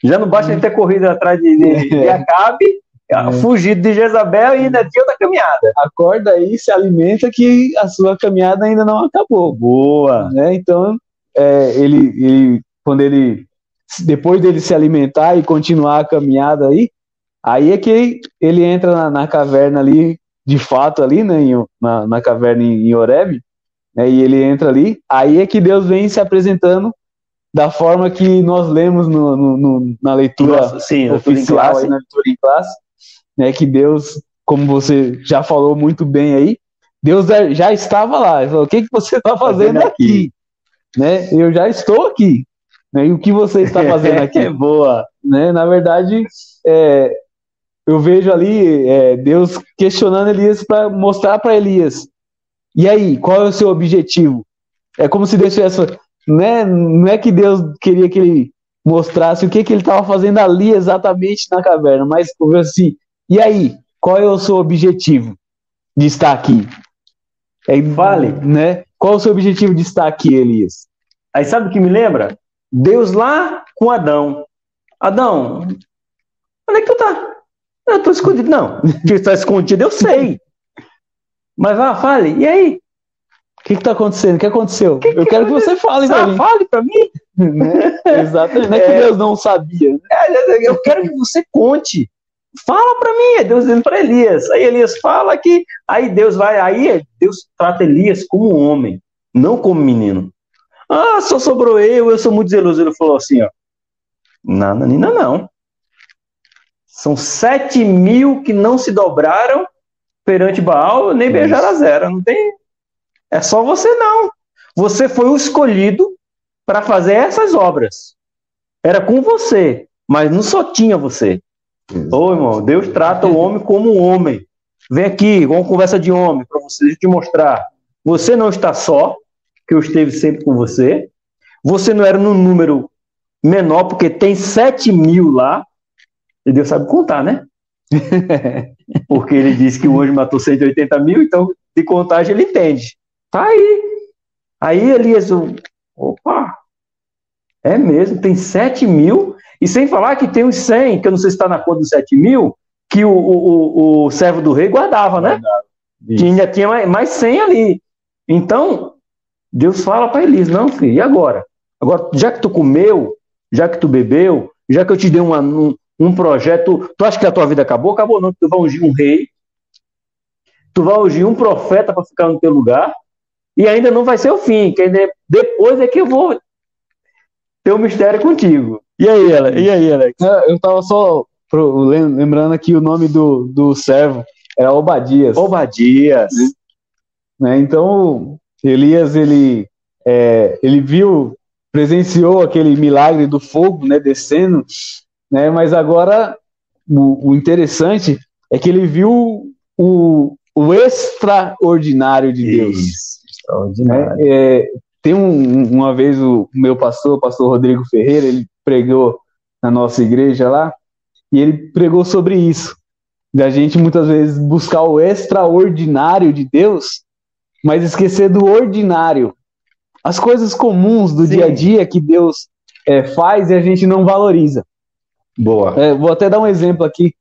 Já não basta ele ter corrido atrás de, de, de Acabe, é. fugido de Jezabel e ainda tinha outra caminhada. Acorda aí, se alimenta que a sua caminhada ainda não acabou. Boa! Né? Então, é, ele, ele quando ele depois dele se alimentar e continuar a caminhada aí, aí é que ele entra na, na caverna ali, de fato ali, né, em, na, na, caverna em, em Oreb, né, e ele entra ali, aí é que Deus vem se apresentando da forma que nós lemos no, no, no na leitura Nossa, sim, oficial, aí, na leitura em classe, né, que Deus, como você já falou muito bem aí, Deus já estava lá. Ele falou, o que, que você está fazendo aqui? aqui? Né? Eu já estou aqui. Né? E o que você está fazendo aqui? é boa. Né? Na verdade, é, eu vejo ali é, Deus questionando Elias para mostrar para Elias. E aí, qual é o seu objetivo? É como se Deus tivesse. Né? Não é que Deus queria que ele mostrasse o que, que ele estava fazendo ali exatamente na caverna, mas assim, e aí, qual é o seu objetivo de estar aqui? É, vale, né? Qual é o seu objetivo de estar aqui, Elias? Aí sabe o que me lembra? Deus lá com Adão. Adão, onde é que tu tá? Eu estou escondido. Não, que está escondido eu sei. Mas vá, fale. E aí? O que está acontecendo? O que aconteceu? Que eu quero que você fale para mim. Fale para mim. Né? Exatamente. Não é que é. Deus não sabia. Né? É, eu quero que você conte. Fala para mim. É Deus dizendo para Elias. Aí Elias fala que. Aí Deus vai. Aí Deus trata Elias como homem, não como menino. Ah, só sobrou eu, eu sou muito zeloso. Ele falou assim, ó. Nada, Nina, não. São sete mil que não se dobraram perante Baal, nem beijaram a zero. Não tem. É só você não. Você foi o escolhido para fazer essas obras. Era com você, mas não só tinha você. Ô, irmão, Deus trata o homem como um homem. Vem aqui, vamos conversa de homem para você te mostrar. Você não está só, que eu esteve sempre com você. Você não era num número menor, porque tem 7 mil lá. E Deus sabe contar, né? porque ele disse que o anjo matou 180 mil, então de contagem ele entende. Tá aí. Aí Elias, opa, é mesmo, tem 7 mil, e sem falar que tem os 100, que eu não sei se está na conta dos 7 mil, que o, o, o, o servo do rei guardava, né? Tinha, tinha mais, mais 100 ali. Então, Deus fala para Elias, não, filho, e agora? Agora, já que tu comeu, já que tu bebeu, já que eu te dei uma, um, um projeto, tu acha que a tua vida acabou? Acabou não, tu vai ungir um rei, tu vai ungir um profeta para ficar no teu lugar, e ainda não vai ser o fim, que depois é que eu vou ter um mistério contigo. E aí, Alex? E aí, Alex? Eu estava só lembrando aqui o nome do, do servo, era Obadias. Obadias. Né? Então, Elias ele é, ele viu, presenciou aquele milagre do fogo, né, descendo, né? Mas agora o, o interessante é que ele viu o, o extraordinário de Deus. Isso, extraordinário. Né? É, tem um, uma vez o meu pastor, o pastor Rodrigo Ferreira, ele pregou na nossa igreja lá, e ele pregou sobre isso, da gente muitas vezes buscar o extraordinário de Deus mas esquecer do ordinário. As coisas comuns do Sim. dia a dia que Deus é, faz e a gente não valoriza. Boa. É, vou até dar um exemplo aqui.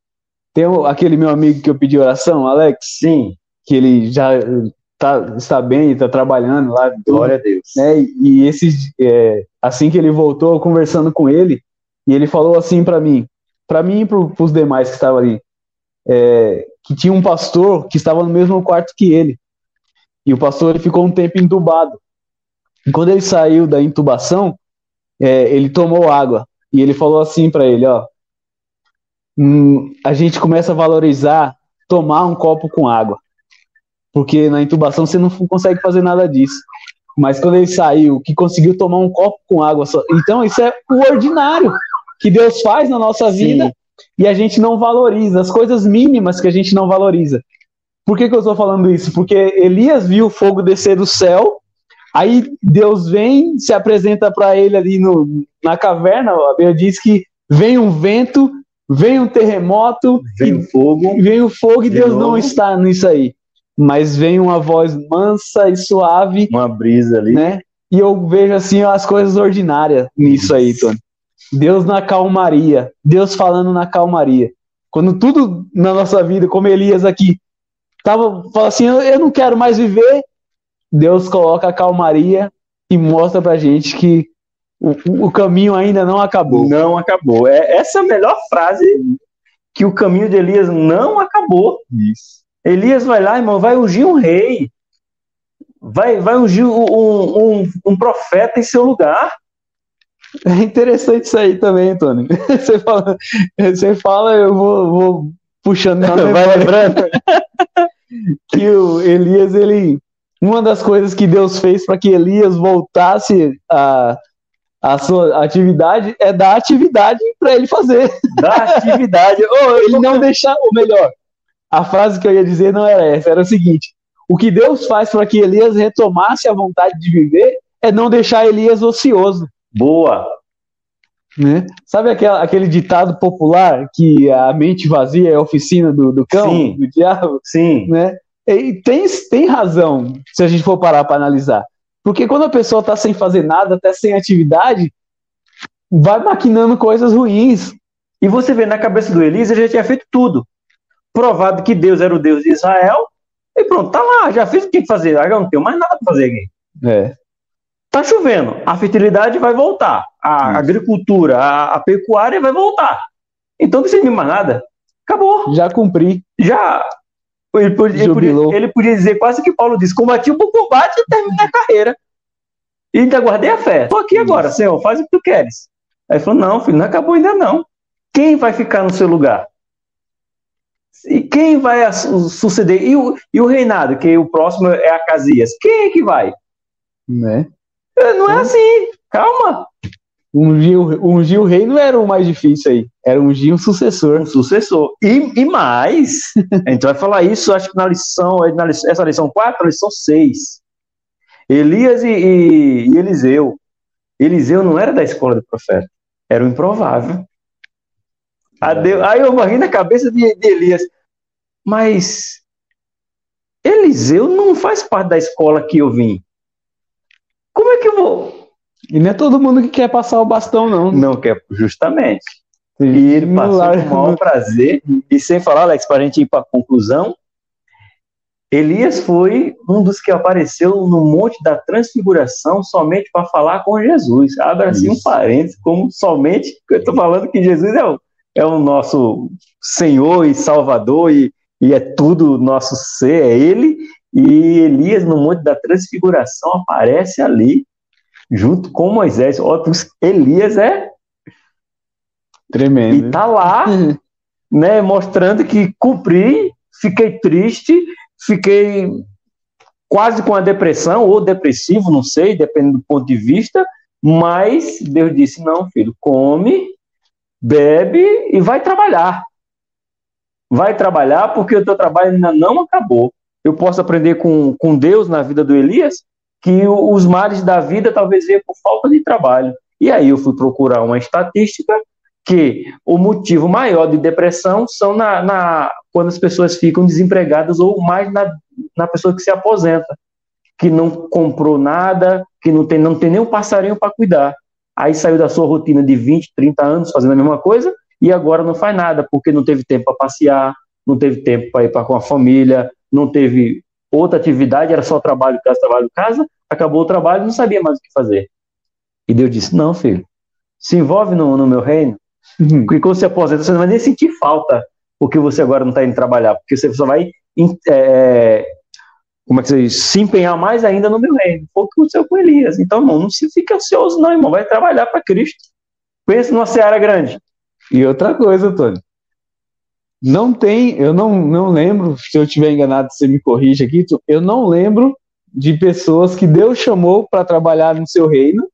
Tem aquele meu amigo que eu pedi oração, Alex. Sim. Que ele já tá, está bem, está trabalhando lá. Glória a Deus. Né? E esses, é, assim que ele voltou, conversando com ele, e ele falou assim para mim, para mim e para os demais que estavam ali, é, que tinha um pastor que estava no mesmo quarto que ele. E o pastor ele ficou um tempo entubado. E quando ele saiu da intubação, é, ele tomou água. E ele falou assim para ele: Ó, hum, a gente começa a valorizar tomar um copo com água. Porque na intubação você não consegue fazer nada disso. Mas quando ele saiu, que conseguiu tomar um copo com água só. Então isso é o ordinário que Deus faz na nossa vida Sim. e a gente não valoriza, as coisas mínimas que a gente não valoriza. Por que, que eu estou falando isso? Porque Elias viu o fogo descer do céu, aí Deus vem, se apresenta para ele ali no, na caverna, a Bíblia diz que vem um vento, vem um terremoto, vem o fogo, vem o fogo e Deus novo. não está nisso aí. Mas vem uma voz mansa e suave, uma brisa ali, né? E eu vejo assim as coisas ordinárias nisso aí, Tony. Deus na calmaria, Deus falando na calmaria. Quando tudo na nossa vida, como Elias aqui, tava fala assim, eu não quero mais viver, Deus coloca a calmaria e mostra pra gente que o, o caminho ainda não acabou. Não acabou. É, essa é a melhor frase que o caminho de Elias não acabou. Isso. Elias vai lá, irmão, vai ungir um rei. Vai, vai ungir um, um, um profeta em seu lugar. É interessante isso aí também, Tony. Você fala, você fala eu vou, vou puxando na Vai lembrando. Que o Elias, ele. Uma das coisas que Deus fez para que Elias voltasse a, a sua atividade é dar atividade para ele fazer. Dar atividade. oh, ele não deixar, ou melhor, a frase que eu ia dizer não era essa, era o seguinte: o que Deus faz para que Elias retomasse a vontade de viver é não deixar Elias ocioso. Boa. Né? Sabe aquela, aquele ditado popular que a mente vazia é a oficina do, do cão, Sim. do diabo? Sim. Né? E tem, tem razão, se a gente for parar para analisar. Porque quando a pessoa está sem fazer nada, até sem atividade, vai maquinando coisas ruins. E você vê na cabeça do Elias, ele já tinha feito tudo. Provado que Deus era o Deus de Israel, e pronto, tá lá, já fiz o que fazer, agora não tenho mais nada para fazer aqui. É. Tá chovendo, a fertilidade vai voltar, a Isso. agricultura, a, a, pecuária vai voltar. Então não precisa mais nada. Acabou. Já cumpri. Já. Ele podia, ele podia, ele podia dizer quase que Paulo disse: combati o bom combate e terminei a carreira. E ainda guardei a fé. Estou aqui agora, Senhor, faz o que tu queres. Aí ele falou: não, filho, não acabou ainda não. Quem vai ficar no seu lugar? E quem vai suceder? E o, e o reinado, que o próximo é Acasias? Quem é que vai? Né? É, não é assim, calma. Ungir, ungir o rei não era o mais difícil aí, era ungir um sucessor. Um sucessor. E, e mais, a gente vai falar isso, acho que na lição, na lição essa lição 4, lição 6. Elias e, e, e, Eliseu. Eliseu não era da escola do profeta, era o improvável. Aí eu morri na cabeça de, de Elias. Mas Eliseu não faz parte da escola que eu vim. Como é que eu vou? E não é todo mundo que quer passar o bastão, não. Não quer, justamente. E ele passou com o maior prazer. E sem falar, Alex, para a gente ir para a conclusão, Elias foi um dos que apareceu no Monte da Transfiguração somente para falar com Jesus. Abre assim um parênteses, como somente, eu estou falando que Jesus é o, é o nosso Senhor e Salvador e, e é tudo nosso ser, é Ele. E Elias, no Monte da Transfiguração, aparece ali, junto com Moisés. Ó, Elias é tremendo. E tá lá, né, mostrando que cumpri, fiquei triste, fiquei quase com a depressão, ou depressivo, não sei, dependendo do ponto de vista, mas Deus disse: não, filho, come, bebe e vai trabalhar. Vai trabalhar porque o teu trabalho ainda não acabou eu posso aprender com, com Deus na vida do Elias que os males da vida talvez venham por falta de trabalho. E aí eu fui procurar uma estatística que o motivo maior de depressão são na, na quando as pessoas ficam desempregadas ou mais na, na pessoa que se aposenta, que não comprou nada, que não tem, não tem nem um passarinho para cuidar. Aí saiu da sua rotina de 20, 30 anos fazendo a mesma coisa e agora não faz nada, porque não teve tempo para passear, não teve tempo para ir para com a família, não teve outra atividade, era só trabalho, casa, trabalho, casa, acabou o trabalho, não sabia mais o que fazer. E Deus disse: Não, filho, se envolve no, no meu reino, uhum. porque quando você aposenta, você não vai nem sentir falta porque você agora não está indo trabalhar, porque você só vai é, como é que você diz? se empenhar mais ainda no meu reino. Foi o que aconteceu com Elias. Então, irmão, não se fique ansioso, não, irmão. Vai trabalhar para Cristo. Pensa numa seara grande. E outra coisa, Tony. Não tem, eu não, não lembro, se eu estiver enganado, você me corrige aqui, eu não lembro de pessoas que Deus chamou para trabalhar no seu reino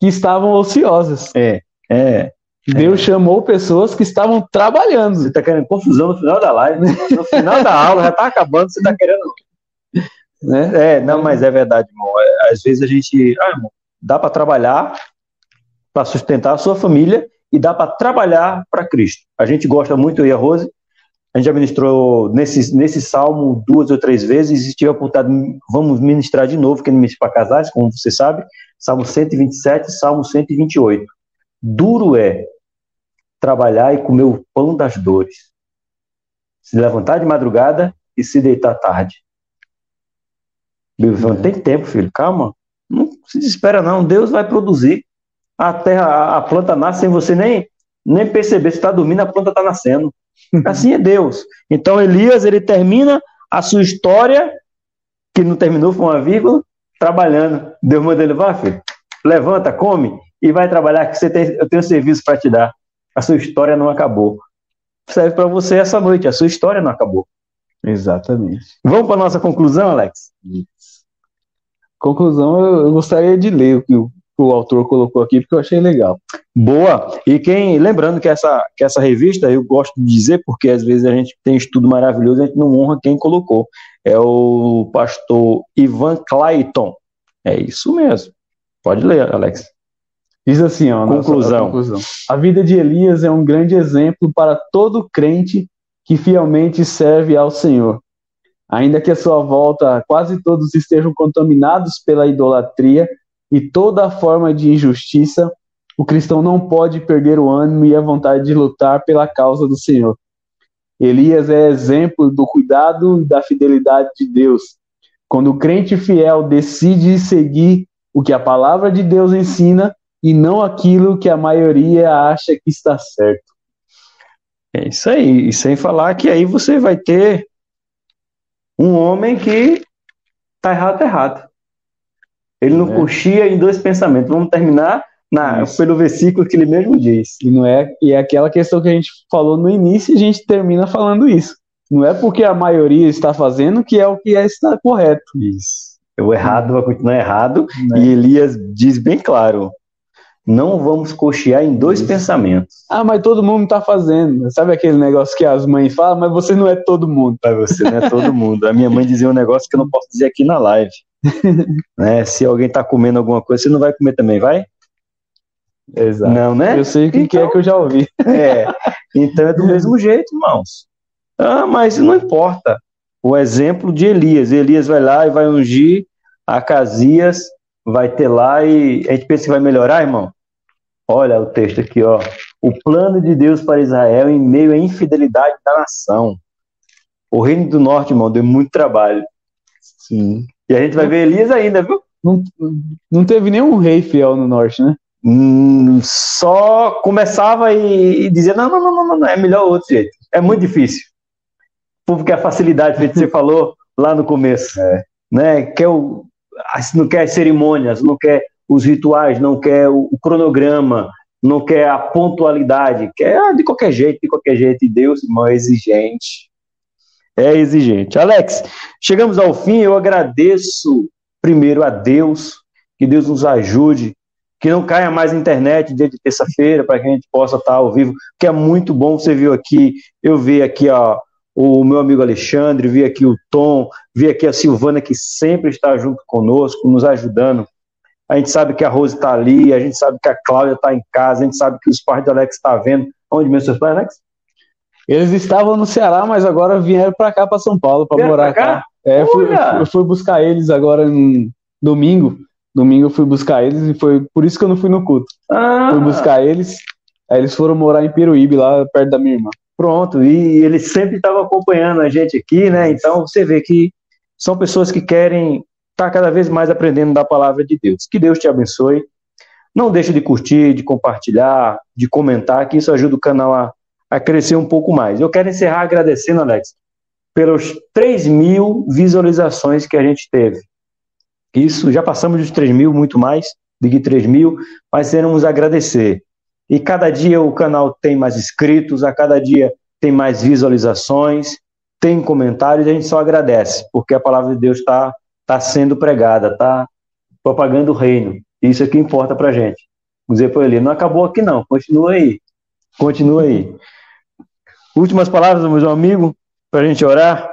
que estavam ociosas. É, é. Deus é. chamou pessoas que estavam trabalhando. Você está querendo confusão no final da live, no final da aula, já está acabando, você está querendo. Né? É, não, mas é verdade, irmão. É, às vezes a gente. Ah, irmão, dá para trabalhar para sustentar a sua família e dá para trabalhar para Cristo. A gente gosta muito, eu e a Rose, a gente já ministrou nesse, nesse salmo duas ou três vezes, e tiver oportunidade, vamos ministrar de novo, que é para casais, como você sabe, Salmo 127 e Salmo 128. Duro é trabalhar e comer o pão das dores, se levantar de madrugada e se deitar tarde. Não tem tempo, filho, calma, não se desespera não, Deus vai produzir. A terra, a planta nasce sem você nem, nem perceber, se está dormindo, a planta está nascendo. Assim é Deus. Então Elias, ele termina a sua história, que não terminou, foi uma vírgula, trabalhando. Deus manda ele, vá, filho, levanta, come e vai trabalhar, que você tem, eu tenho serviço para te dar. A sua história não acabou. Serve para você essa noite, a sua história não acabou. Exatamente. Vamos para nossa conclusão, Alex? Conclusão, eu gostaria de ler o que o o autor colocou aqui, porque eu achei legal. Boa! E quem, lembrando que essa, que essa revista, eu gosto de dizer, porque às vezes a gente tem estudo maravilhoso, a gente não honra quem colocou. É o pastor Ivan Clayton. É isso mesmo. Pode ler, Alex. Diz assim, ó, conclusão. conclusão. A vida de Elias é um grande exemplo para todo crente que fielmente serve ao Senhor. Ainda que a sua volta quase todos estejam contaminados pela idolatria, e toda forma de injustiça, o cristão não pode perder o ânimo e a vontade de lutar pela causa do Senhor. Elias é exemplo do cuidado e da fidelidade de Deus. Quando o crente fiel decide seguir o que a palavra de Deus ensina e não aquilo que a maioria acha que está certo. É isso aí. E sem falar que aí você vai ter um homem que está errado, tá errado. Ele não é. coxia em dois pensamentos. Vamos terminar na, pelo versículo que ele mesmo diz. E não é e é aquela questão que a gente falou no início e a gente termina falando isso. Não é porque a maioria está fazendo que é o que é, está correto. Isso. O errado vai continuar errado. É. E Elias diz bem claro: não vamos cochear em dois Isso. pensamentos. Ah, mas todo mundo está fazendo. Sabe aquele negócio que as mães falam, mas você não é todo mundo. Mas você não é todo mundo. A minha mãe dizia um negócio que eu não posso dizer aqui na live. né? Se alguém está comendo alguma coisa, você não vai comer também, vai? Exato. Não, né? Eu sei o que, então, que é que eu já ouvi. É. Então é do mesmo jeito, irmãos. Ah, mas não importa. O exemplo de Elias. Elias vai lá e vai ungir a Casias, vai ter lá e a gente pensa que vai melhorar, irmão? Olha o texto aqui, ó. O plano de Deus para Israel em meio à infidelidade da nação. O reino do norte, irmão, deu muito trabalho. Sim. E a gente vai ver Elias ainda, viu? Não, não teve nenhum rei fiel no norte, né? Hum, só começava e, e, dizia: não, não, não, não, não, é melhor outro jeito. É muito difícil. O povo quer a facilidade, que você falou lá no começo. É. Né? Quer o, não quer cerimônias, não quer os rituais, não quer o, o cronograma, não quer a pontualidade, quer ah, de qualquer jeito, de qualquer jeito. E Deus, irmão, é exigente é exigente. Alex, chegamos ao fim. Eu agradeço primeiro a Deus, que Deus nos ajude, que não caia mais internet dia de terça-feira, para que a gente possa estar ao vivo, que é muito bom. Você viu aqui, eu vi aqui ó, o meu amigo Alexandre, vi aqui o Tom, vi aqui a Silvana, que sempre está junto conosco, nos ajudando. A gente sabe que a Rose está ali, a gente sabe que a Cláudia está em casa, a gente sabe que os pais do Alex estão tá vendo. Onde meus seus pais, Alex? Eles estavam no Ceará, mas agora vieram para cá, para São Paulo, para morar cá? cá. É, fui, eu fui buscar eles agora no domingo. Domingo eu fui buscar eles e foi por isso que eu não fui no culto. Ah. Fui buscar eles, aí eles foram morar em Peruíbe, lá perto da minha irmã. Pronto, e eles sempre estavam acompanhando a gente aqui, né? Então você vê que são pessoas que querem estar tá cada vez mais aprendendo da palavra de Deus. Que Deus te abençoe. Não deixe de curtir, de compartilhar, de comentar, que isso ajuda o canal a a crescer um pouco mais. Eu quero encerrar agradecendo, Alex, pelos 3 mil visualizações que a gente teve. Isso, já passamos dos 3 mil, muito mais do que 3 mil, mas queremos agradecer. E cada dia o canal tem mais inscritos, a cada dia tem mais visualizações, tem comentários, a gente só agradece, porque a palavra de Deus está tá sendo pregada, está propagando o reino. Isso é que importa para a gente. Vamos dizer para ele, não acabou aqui não, continua aí, continua aí. Últimas palavras, meu amigo, para a gente orar.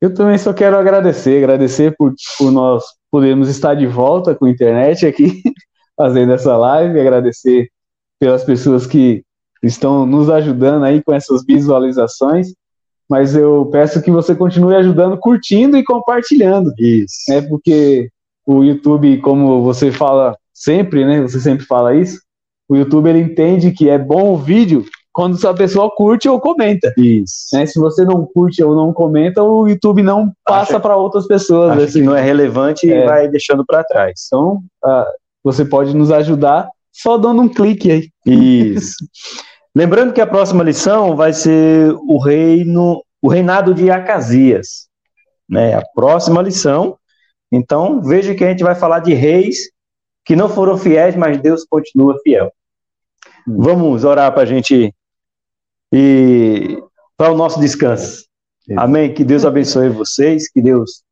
Eu também só quero agradecer, agradecer por, por nós podermos estar de volta com a internet aqui, fazendo essa live, agradecer pelas pessoas que estão nos ajudando aí com essas visualizações, mas eu peço que você continue ajudando, curtindo e compartilhando. Isso. É porque o YouTube, como você fala sempre, né? Você sempre fala isso. O YouTube ele entende que é bom o vídeo quando a pessoa curte ou comenta. Isso. Né? Se você não curte ou não comenta, o YouTube não passa para outras pessoas. Acha assim. que não é relevante é. e vai deixando para trás. Então, uh, você pode nos ajudar só dando um clique aí. Isso. Lembrando que a próxima lição vai ser o reino, o reinado de Acasias, né? A próxima lição. Então, veja que a gente vai falar de reis que não foram fiéis, mas Deus continua fiel. Hum. Vamos orar para a gente e para o nosso descanso. Amém. Que Deus abençoe vocês, que Deus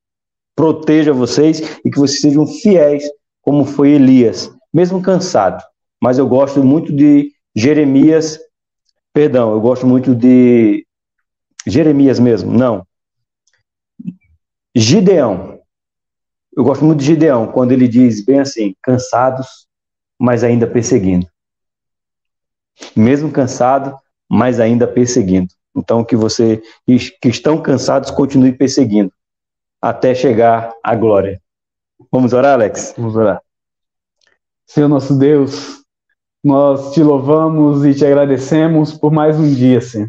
proteja vocês e que vocês sejam fiéis, como foi Elias, mesmo cansado. Mas eu gosto muito de Jeremias Perdão, eu gosto muito de Jeremias mesmo, não. Gideão. Eu gosto muito de Gideão, quando ele diz bem assim: cansados, mas ainda perseguindo. Mesmo cansado, mas ainda perseguindo. Então, que você que estão cansados continue perseguindo até chegar à glória. Vamos orar, Alex? Vamos orar. Senhor nosso Deus, nós te louvamos e te agradecemos por mais um dia, Senhor.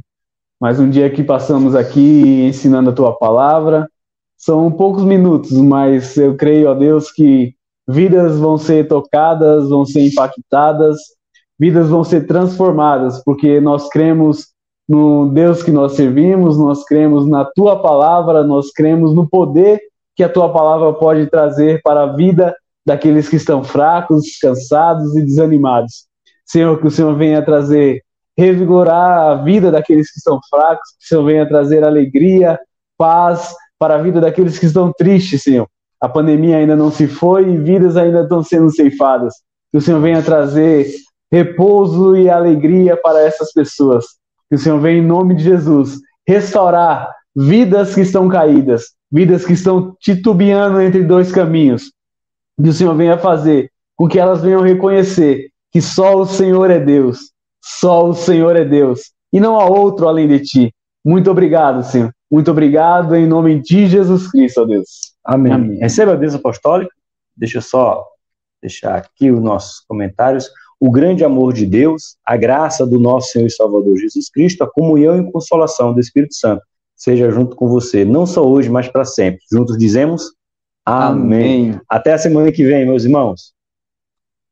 Mais um dia que passamos aqui ensinando a tua palavra. São poucos minutos, mas eu creio, ó Deus, que vidas vão ser tocadas, vão ser impactadas, vidas vão ser transformadas, porque nós cremos no Deus que nós servimos, nós cremos na tua palavra, nós cremos no poder que a tua palavra pode trazer para a vida daqueles que estão fracos, cansados e desanimados. Senhor, que o Senhor venha trazer, revigorar a vida daqueles que estão fracos, que o Senhor venha trazer alegria, paz para a vida daqueles que estão tristes, Senhor. A pandemia ainda não se foi e vidas ainda estão sendo ceifadas. Que o Senhor venha trazer repouso e alegria para essas pessoas. Que o Senhor venha, em nome de Jesus, restaurar vidas que estão caídas, vidas que estão titubeando entre dois caminhos. Que o Senhor venha fazer com que elas venham reconhecer que só o Senhor é Deus, só o Senhor é Deus, e não há outro além de ti. Muito obrigado, Senhor. Muito obrigado em nome de Jesus Cristo, ó Deus. Amém. Amém. Receba a bênção apostólica. Deixa eu só deixar aqui os nossos comentários. O grande amor de Deus, a graça do nosso Senhor e Salvador Jesus Cristo, a comunhão e consolação do Espírito Santo seja junto com você, não só hoje, mas para sempre. Juntos dizemos Amém. Amém. Até a semana que vem, meus irmãos.